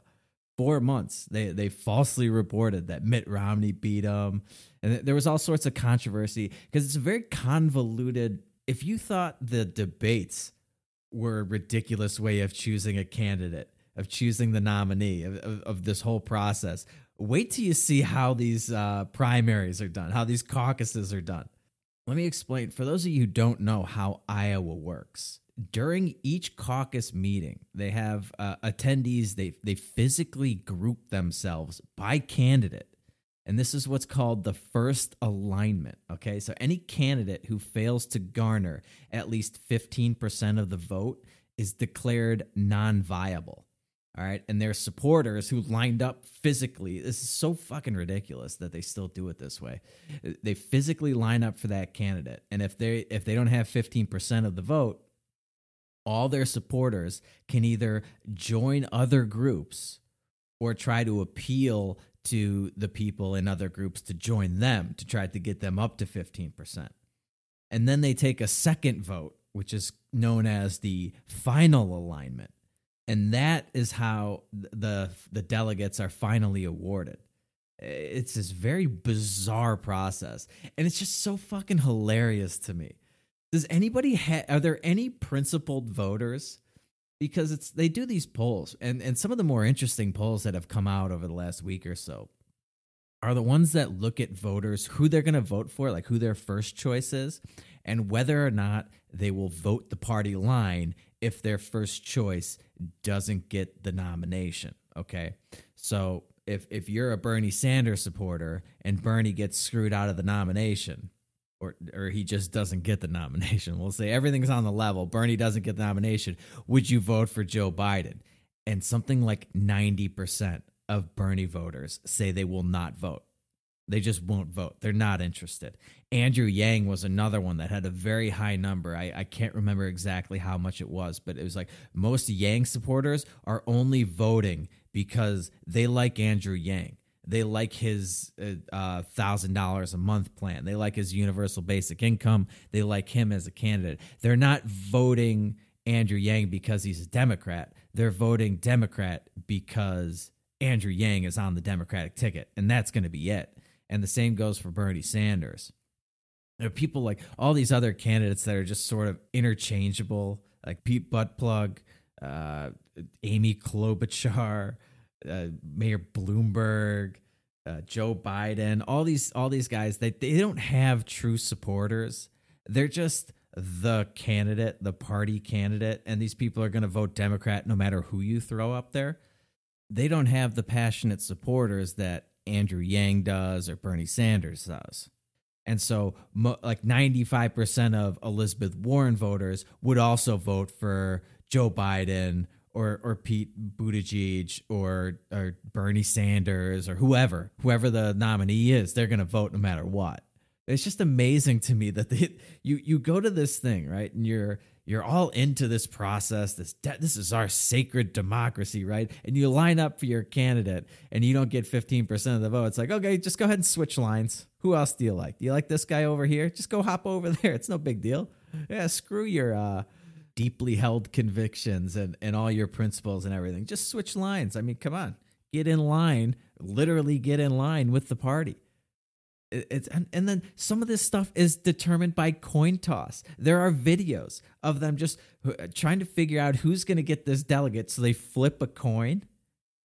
Four months. They they falsely reported that Mitt Romney beat him, and there was all sorts of controversy because it's a very convoluted. If you thought the debates were a ridiculous way of choosing a candidate, of choosing the nominee, of, of, of this whole process. Wait till you see how these uh, primaries are done, how these caucuses are done. Let me explain. For those of you who don't know how Iowa works, during each caucus meeting, they have uh, attendees. They they physically group themselves by candidate and this is what's called the first alignment. Okay. So any candidate who fails to garner at least 15% of the vote is declared non viable. All right. And their supporters who lined up physically, this is so fucking ridiculous that they still do it this way. They physically line up for that candidate. And if they if they don't have 15% of the vote, all their supporters can either join other groups or try to appeal to the people in other groups to join them to try to get them up to 15%. And then they take a second vote, which is known as the final alignment. And that is how the the delegates are finally awarded. It's this very bizarre process, and it's just so fucking hilarious to me. Does anybody ha- are there any principled voters? Because it's they do these polls and and some of the more interesting polls that have come out over the last week or so are the ones that look at voters who they're going to vote for like who their first choice is and whether or not they will vote the party line if their first choice doesn't get the nomination okay? So if if you're a Bernie Sanders supporter and Bernie gets screwed out of the nomination or or he just doesn't get the nomination. We'll say everything's on the level. Bernie doesn't get the nomination. Would you vote for Joe Biden? And something like 90% of Bernie voters say they will not vote. They just won't vote. They're not interested. Andrew Yang was another one that had a very high number. I, I can't remember exactly how much it was, but it was like most Yang supporters are only voting because they like Andrew Yang. They like his uh, thousand dollars a month plan. They like his universal basic income. They like him as a candidate. They're not voting Andrew Yang because he's a Democrat. They're voting Democrat because Andrew Yang is on the Democratic ticket, and that's going to be it. And the same goes for Bernie Sanders. There are people like all these other candidates that are just sort of interchangeable, like Pete Buttplug, uh, Amy Klobuchar, uh, Mayor Bloomberg, uh, Joe Biden, all these all these guys. They they don't have true supporters. They're just the candidate, the party candidate, and these people are going to vote Democrat no matter who you throw up there. They don't have the passionate supporters that Andrew Yang does or Bernie Sanders does. And so, mo- like 95% of Elizabeth Warren voters would also vote for Joe Biden or or Pete Buttigieg or or Bernie Sanders or whoever, whoever the nominee is, they're going to vote no matter what. It's just amazing to me that they, you you go to this thing right, and you're you're all into this process. This de- this is our sacred democracy, right? And you line up for your candidate, and you don't get fifteen percent of the vote. It's like okay, just go ahead and switch lines. Who else do you like? Do you like this guy over here? Just go hop over there. It's no big deal. Yeah, screw your uh, deeply held convictions and, and all your principles and everything. Just switch lines. I mean, come on, get in line, literally get in line with the party. It's and, and then some of this stuff is determined by coin toss. There are videos of them just uh, trying to figure out who's going to get this delegate. So they flip a coin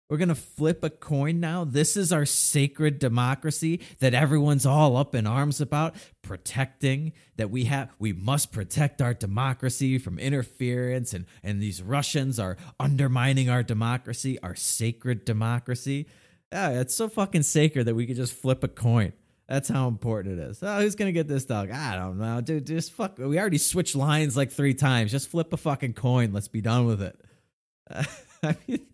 we're going to flip a coin now. This is our sacred democracy that everyone's all up in arms about, protecting that we have we must protect our democracy from interference and and these Russians are undermining our democracy, our sacred democracy. Yeah, it's so fucking sacred that we could just flip a coin. That's how important it is. Oh, who's gonna get this dog? I don't know, dude. Just fuck. We already switched lines like three times. Just flip a fucking coin. Let's be done with it. I mean,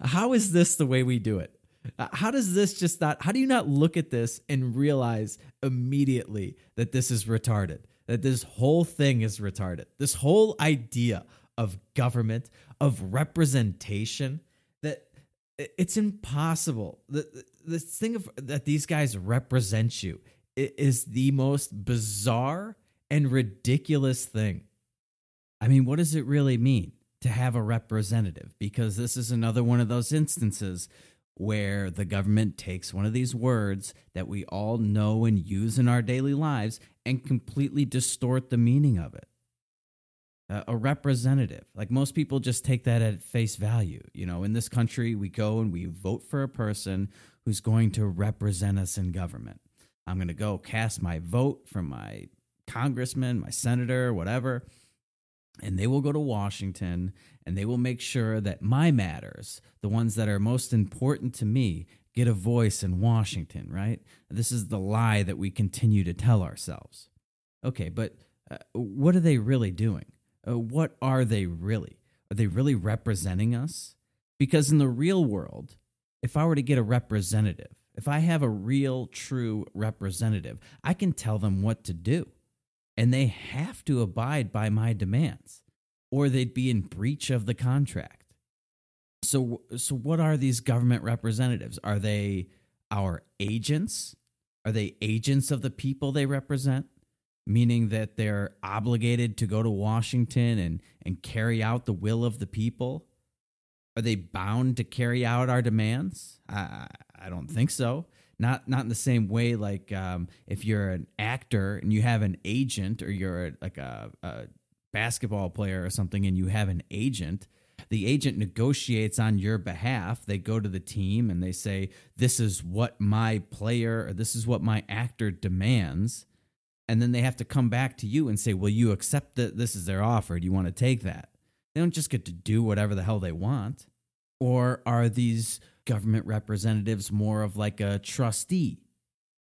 how is this the way we do it? Uh, how does this just not, how do you not look at this and realize immediately that this is retarded? That this whole thing is retarded? This whole idea of government, of representation, that it's impossible. The, the thing of that these guys represent you is the most bizarre and ridiculous thing. I mean, what does it really mean? To have a representative because this is another one of those instances where the government takes one of these words that we all know and use in our daily lives and completely distort the meaning of it. Uh, a representative. Like most people just take that at face value. You know, in this country, we go and we vote for a person who's going to represent us in government. I'm going to go cast my vote for my congressman, my senator, whatever and they will go to Washington and they will make sure that my matters, the ones that are most important to me, get a voice in Washington, right? This is the lie that we continue to tell ourselves. Okay, but uh, what are they really doing? Uh, what are they really? Are they really representing us? Because in the real world, if I were to get a representative, if I have a real, true representative, I can tell them what to do and they have to abide by my demands or they'd be in breach of the contract. So so what are these government representatives? Are they our agents? Are they agents of the people they represent? Meaning that they're obligated to go to Washington and, and carry out the will of the people? Are they bound to carry out our demands? I, I don't think so not not in the same way like um, if you're an actor and you have an agent or you're a, like a, a basketball player or something and you have an agent the agent negotiates on your behalf. They go to the team and they say, This is what my player or this is what my actor demands. And then they have to come back to you and say, Will you accept that this is their offer. Do you want to take that? They don't just get to do whatever the hell they want. Or are these government representatives more of like a trustee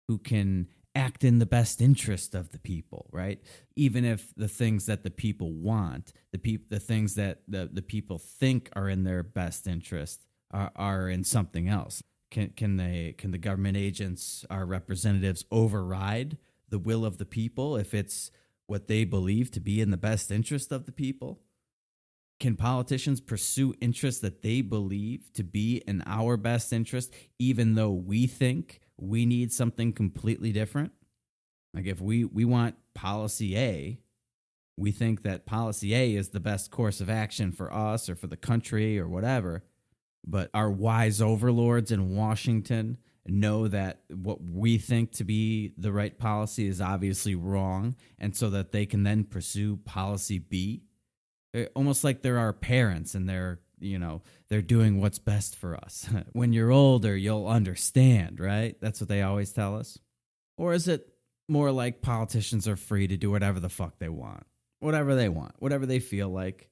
who can act in the best interest of the people, right? Even if the things that the people want, the peop- the things that the, the people think are in their best interest are, are in something else. can can they can the government agents, our representatives, override the will of the people if it's what they believe to be in the best interest of the people? Can politicians pursue interests that they believe to be in our best interest, even though we think we need something completely different? Like if we, we want policy A, we think that policy A is the best course of action for us or for the country or whatever. But our wise overlords in Washington know that what we think to be the right policy is obviously wrong, and so that they can then pursue policy B. Eh, almost like they're our parents and they're, you know, they're doing what's best for us. when you're older, you'll understand, right? That's what they always tell us. Or is it more like politicians are free to do whatever the fuck they want? Whatever they want, whatever they feel like.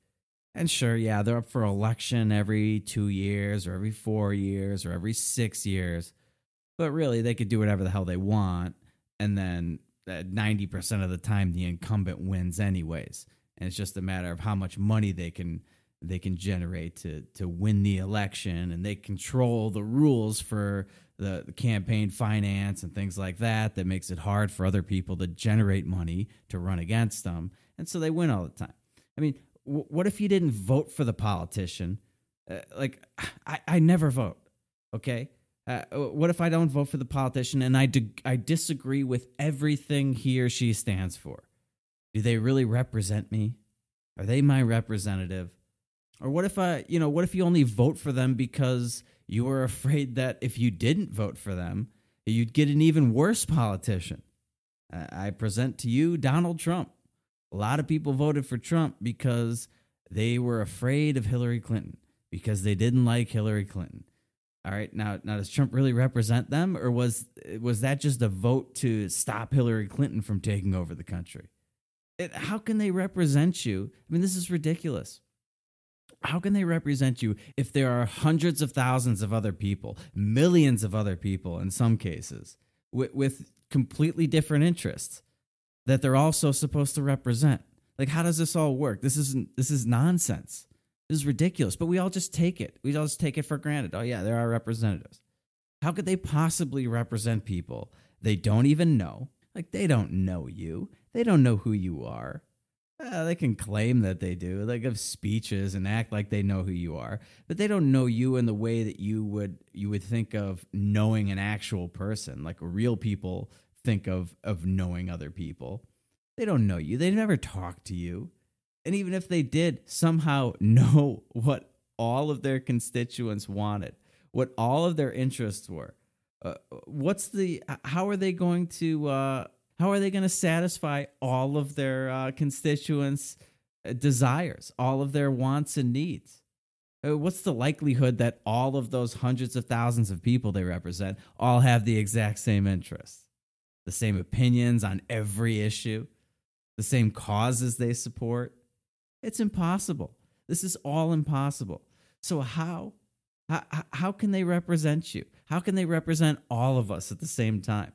And sure, yeah, they're up for election every two years or every four years or every six years. But really, they could do whatever the hell they want. And then 90% of the time, the incumbent wins anyways. And it's just a matter of how much money they can they can generate to to win the election. And they control the rules for the, campaign finance and things like that that makes it hard for other people to generate money to run against them. And so they win all the time. I mean w- what if you didn't vote for the politician? Uh, like I, I never vote okay? Uh, what if I don't vote for the politician and I, I disagree with everything he or she stands for? Do they really represent me? Are they my representative? Or what if I, you know, what if you only vote for them because you were afraid that if you didn't vote for them, you'd get an even worse politician? I present to you Donald Trump. A lot of people voted for Trump because they were afraid of Hillary Clinton, because they didn't like Hillary Clinton all right, now now does Trump really represent them, or was was that just a vote to stop Hillary Clinton from taking over the country? It, how can they represent you? I mean, this is ridiculous. How can they represent you if there are hundreds of thousands of other people, millions of other people in some cases, with, with completely different interests that they're also supposed to represent? Like, how does this all work? This isn't. This is nonsense. This is ridiculous, but we all just take it. We all just take it for granted. Oh, yeah, they're our representatives. How could they possibly represent people they don't even know? Like, they don't know you, they don't know who you are. Uh, they can claim that they do. They give speeches and act like they know who you are, but they don't know you in the way that you would you would think of knowing an actual person, like real people think of of knowing other people. They don't know you. They never talk to you. And even if they did somehow know what all of their constituents wanted, what all of their interests were, uh, what's the how are they going to uh, how are they going to satisfy all of their uh, constituents' desires, all of their wants and needs? Uh, what's the likelihood that all of those hundreds of thousands of people they represent all have the exact same interests, the same opinions on every issue, the same causes they support? It's impossible. This is all impossible. So how how, how can they represent you? How can they represent all of us at the same time?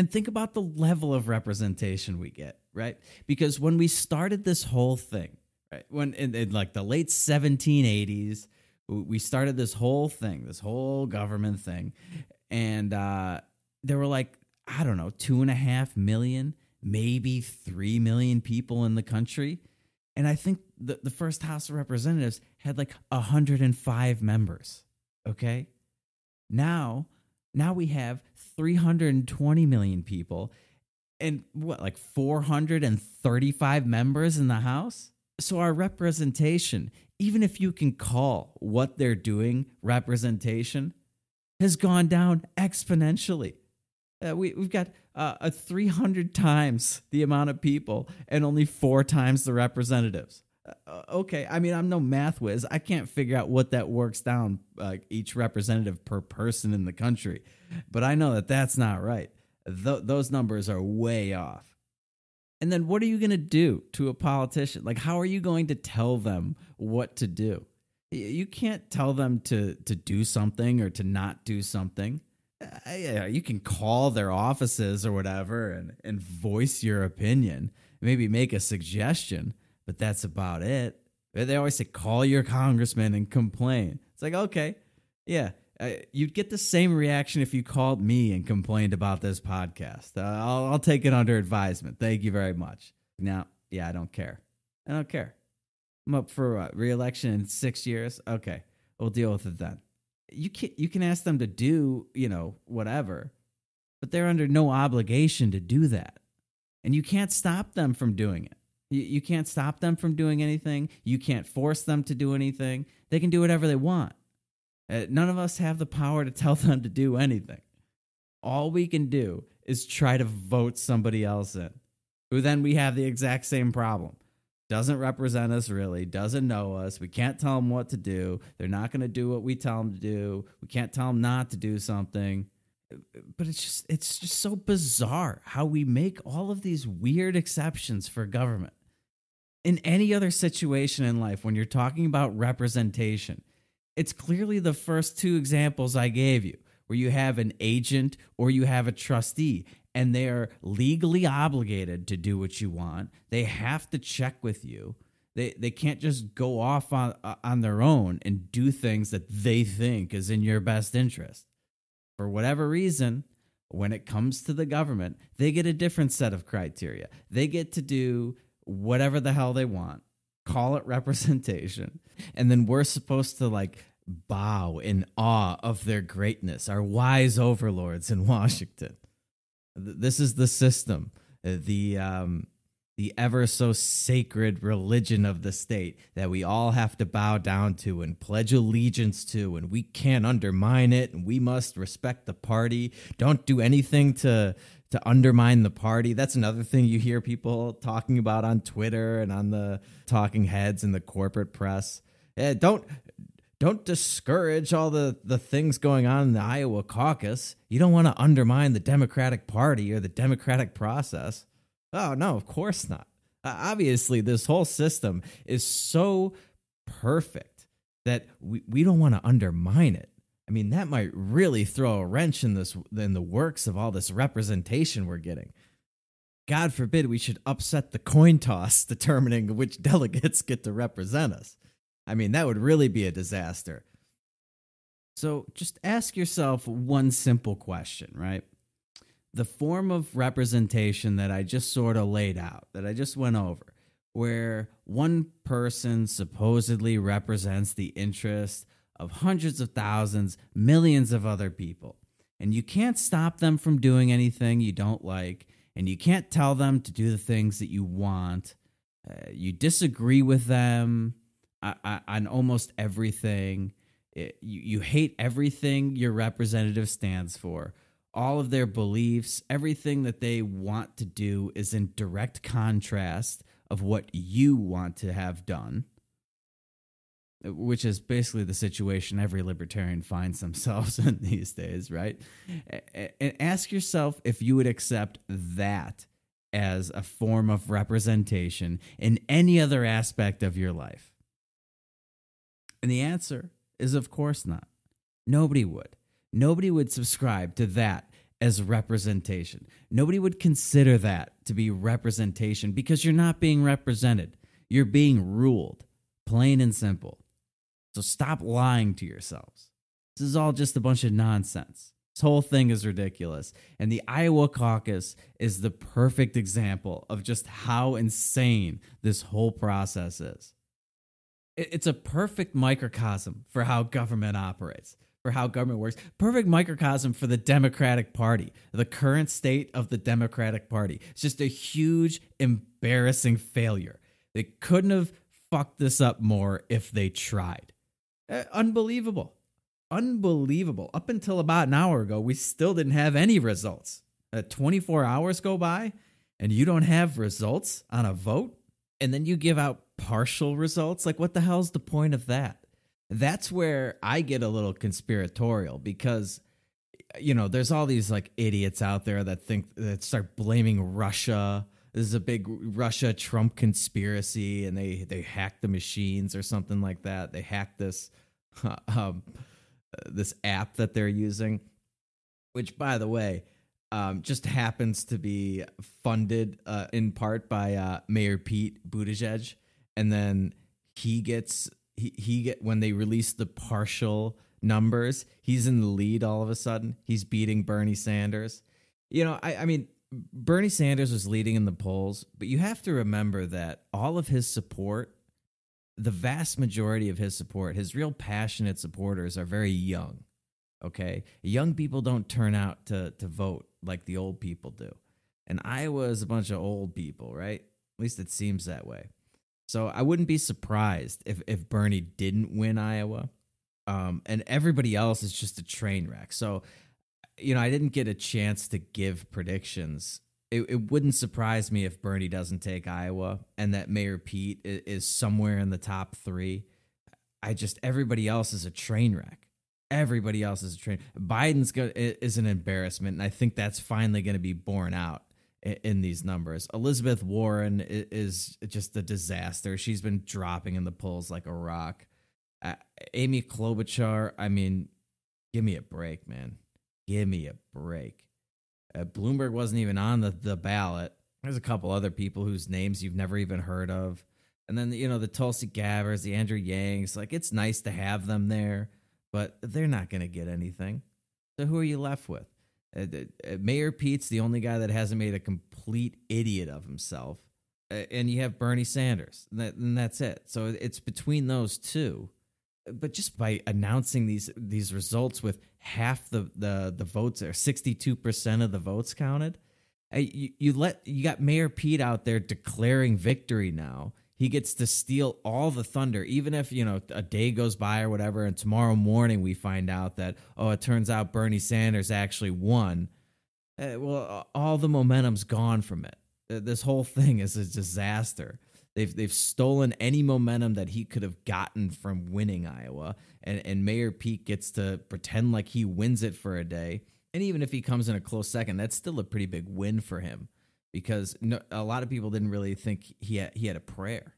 And think about the level of representation we get, right? Because when we started this whole thing, right, when in, in like the late 1780s, we started this whole thing, this whole government thing, and uh, there were like I don't know, two and a half million, maybe three million people in the country and I think the, the first House of Representatives had like 105 members. Okay. Now, now we have 320 million people and what, like 435 members in the House? So our representation, even if you can call what they're doing representation, has gone down exponentially. Uh, we, we've got uh, a 300 times the amount of people and only four times the representatives. Uh, okay, I mean, I'm no math whiz. I can't figure out what that works down uh, each representative per person in the country, but I know that that's not right. Th- those numbers are way off. And then what are you going to do to a politician? Like, how are you going to tell them what to do? You can't tell them to to do something or to not do something yeah, you can call their offices or whatever and, and voice your opinion, maybe make a suggestion, but that's about it. They always say, call your congressman and complain. It's like, okay, yeah, Uh, you'd get the same reaction if you called me and complained about this podcast. Uh, I'll, I'll take it under advisement. Thank you very much. Now, yeah, I don't care. I don't care. I'm up for uh, reelection in six years. Okay, we'll deal with it then. You can you can ask them to do you know whatever, but they're under no obligation to do that, and you can't stop them from doing it. You, you can't stop them from doing anything. You can't force them to do anything. They can do whatever they want. Uh, none of us have the power to tell them to do anything. All we can do is try to vote somebody else in, who then we have the exact same problem. Doesn't represent us really, doesn't know us. We can't tell them what to do. They're not going to do what we tell them to do. We can't tell them not to do something. But it's just it's just so bizarre how we make all of these weird exceptions for government. In any other situation in life when you're talking about representation, it's clearly the first two examples I gave you, where you have an agent or you have a trustee, and they are legally obligated to do what you want. They have to check with you. They, they can't just go off on, on their own and do things that they think is in your best interest. For whatever reason, when it comes to the government, they get a different set of criteria. They get to do whatever the hell they want call it representation. And then we're supposed to like bow in awe of their greatness, our wise overlords in Washington. This is the system, uh, the um, the ever so sacred religion of the state that we all have to bow down to and pledge allegiance to, and we can't undermine it, and we must respect the party. Don't do anything to to undermine the party. That's another thing you hear people talking about on Twitter and on the talking heads in the corporate press. Eh, don't don't discourage all the, the things going on in the Iowa caucus. You don't want to undermine the Democratic Party or the democratic process. Oh, no, of course not. Obviously, this whole system is so perfect that we, we don't want to undermine it. I mean, that might really throw a wrench in this in the works of all this representation we're getting. God forbid we should upset the coin toss determining which delegates get to represent us. I mean, that would really be a disaster. So just ask yourself one simple question, right? The form of representation that I just sort of laid out, that I just went over, where one person supposedly represents the interest of hundreds of thousands, millions of other people. And you can't stop them from doing anything you don't like, and you can't tell them to do the things that you want. Uh, you disagree with them uh, uh, on almost everything. It, you, you hate everything your representative stands for. All of their beliefs, everything that they want to do is in direct contrast of what you want to have done which is basically the situation every libertarian finds themselves in these days, right? And ask yourself if you would accept that as a form of representation in any other aspect of your life. And the answer is, of course, not. Nobody would. Nobody would subscribe to that as representation. Nobody would consider that to be representation because you're not being represented. You're being ruled, plain and simple. So stop lying to yourselves. This is all just a bunch of nonsense. This whole thing is ridiculous. And the Iowa caucus is the perfect example of just how insane this whole process is. It's a perfect microcosm for how government operates, for how government works. Perfect microcosm for the Democratic Party, the current state of the Democratic Party. It's just a huge, embarrassing failure. They couldn't have fucked this up more if they tried. Uh, unbelievable. Unbelievable. Up until about an hour ago, we still didn't have any results. Uh, 24 hours go by and you don't have results on a vote, and then you give out partial results. Like, what the hell's the point of that? That's where I get a little conspiratorial because you know, there's all these like idiots out there that think that start blaming Russia. This is a big Russia Trump conspiracy, and they they hacked the machines or something like that. They hacked this um, this app that they're using, which, by the way, um, just happens to be funded uh, in part by uh, Mayor Pete Buttigieg, and then he gets he he get when they release the partial numbers, he's in the lead all of a sudden. He's beating Bernie Sanders. You know, I, I mean, Bernie Sanders was leading in the polls, but you have to remember that all of his support, the vast majority of his support, his real passionate supporters are very young. Okay. Young people don't turn out to, to vote like the old people do. And Iowa is a bunch of old people, right? At least it seems that way. So I wouldn't be surprised if, if Bernie didn't win Iowa. Um, and everybody else is just a train wreck. So, you know, I didn't get a chance to give predictions. It, it wouldn't surprise me if Bernie doesn't take Iowa and that Mayor Pete is, is somewhere in the top three. I just, everybody else is a train wreck. Everybody else is a train. Biden's go, is an embarrassment. And I think that's finally going to be borne out in these numbers. Elizabeth Warren is just a disaster. She's been dropping in the polls like a rock. Uh, Amy Klobuchar, I mean, give me a break, man. Give me a break. Uh, Bloomberg wasn't even on the, the ballot. There's a couple other people whose names you've never even heard of. And then, you know, the Tulsi Gabbards, the Andrew Yangs, like it's nice to have them there, but they're not going to get anything. So who are you left with? Uh, uh, Mayor Pete's the only guy that hasn't made a complete idiot of himself. Uh, and you have Bernie Sanders, and that's it. So it's between those two. But just by announcing these these results with half the the, the votes or sixty two percent of the votes counted, you, you let you got Mayor Pete out there declaring victory now. He gets to steal all the thunder even if you know a day goes by or whatever and tomorrow morning we find out that oh it turns out bernie sanders actually won. Uh, well all the momentum's gone from it. This whole thing is a disaster they've they've stolen any momentum that he could have gotten from winning iowa and and mayor pete gets to pretend like he wins it for a day and even if he comes in a close second that's still a pretty big win for him because no, a lot of people didn't really think he had, he had a prayer.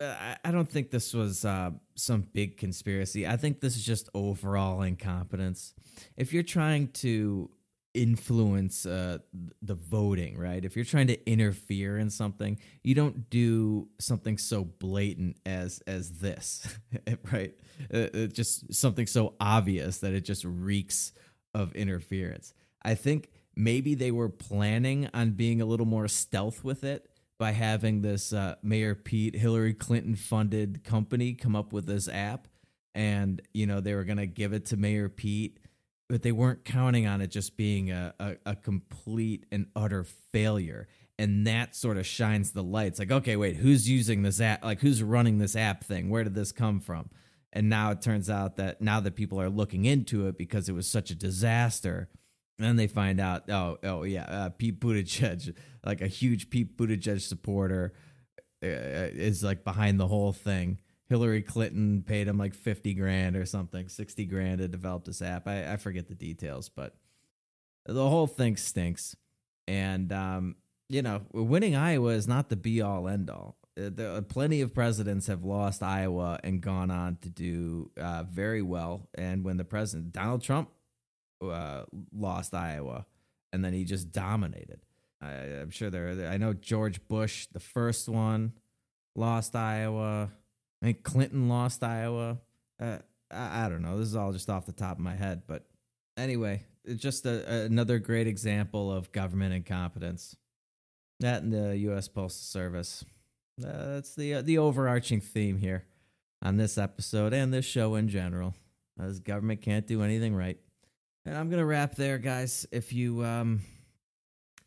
Uh, I, don't think this was uh, some big conspiracy. I think this is just overall incompetence. If you're trying to influence uh, the voting, right? If you're trying to interfere in something, you don't do something so blatant as as this, right? Uh, uh, just something so obvious that it just reeks of interference. I think maybe they were planning on being a little more stealth with it by having this uh, Mayor Pete Hillary Clinton funded company come up with this app, and you know they were to give it to Mayor Pete, but they weren't counting on it just being a, a, a complete and utter failure. And that sort of shines the lights. Like, okay, wait, who's using this app? Like, who's running this app thing? Where did this come from? And now it turns out that now that people are looking into it because it was such a disaster, and then they find out, oh, oh yeah, uh, Pete Buttigieg, like a huge Pete Buttigieg supporter, uh, is like behind the whole thing. Hillary Clinton paid him like fifty grand or something, sixty grand to develop this app. I, I forget the details, but the whole thing stinks. And um, you know, winning Iowa is not the be all end all. Uh, the, plenty of presidents have lost Iowa and gone on to do uh, very well. And when the president Donald Trump uh, lost Iowa, and then he just dominated. I, am sure there. I know George Bush, the first one, lost Iowa. I think Clinton lost Iowa. Uh, I, I, don't know. This is all just off the top of my head, but anyway, it's just a, another great example of government incompetence. That and the U.S. Postal Service. Uh, that's the uh, the overarching theme here on this episode and this show in general. As government can't do anything right. And I'm to wrap there, guys. If you um,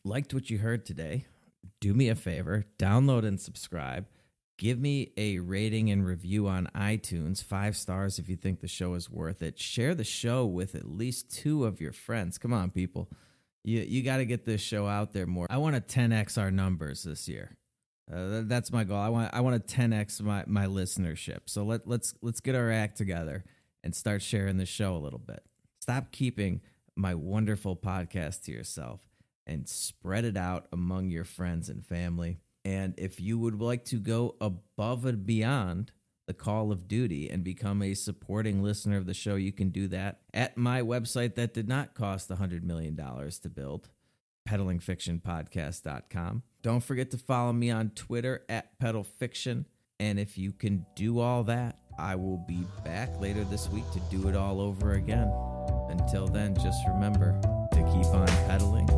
liked what you heard today, do me a favor download and subscribe. Give me a rating and review on iTunes, five stars if you think the show is worth it. Share the show with at least two of your friends. Come on, people. You, you got to get this show out there more. I want to 10x our numbers this year. Uh, that's my goal. I want I want to 10x my, my listenership. So let let's let's get our act together and start sharing the show a little bit. Stop keeping my wonderful podcast to yourself and spread it out among your friends and family. And if you would like to go above and beyond the call of duty and become a supporting listener of the show, you can do that at my website that did not cost $100 million to build, peddlingfictionpodcast.com. Don't forget to follow me on Twitter at peddlefiction. And if you can do all that, I will be back later this week to do it all over again. Until then, just remember to keep on pedaling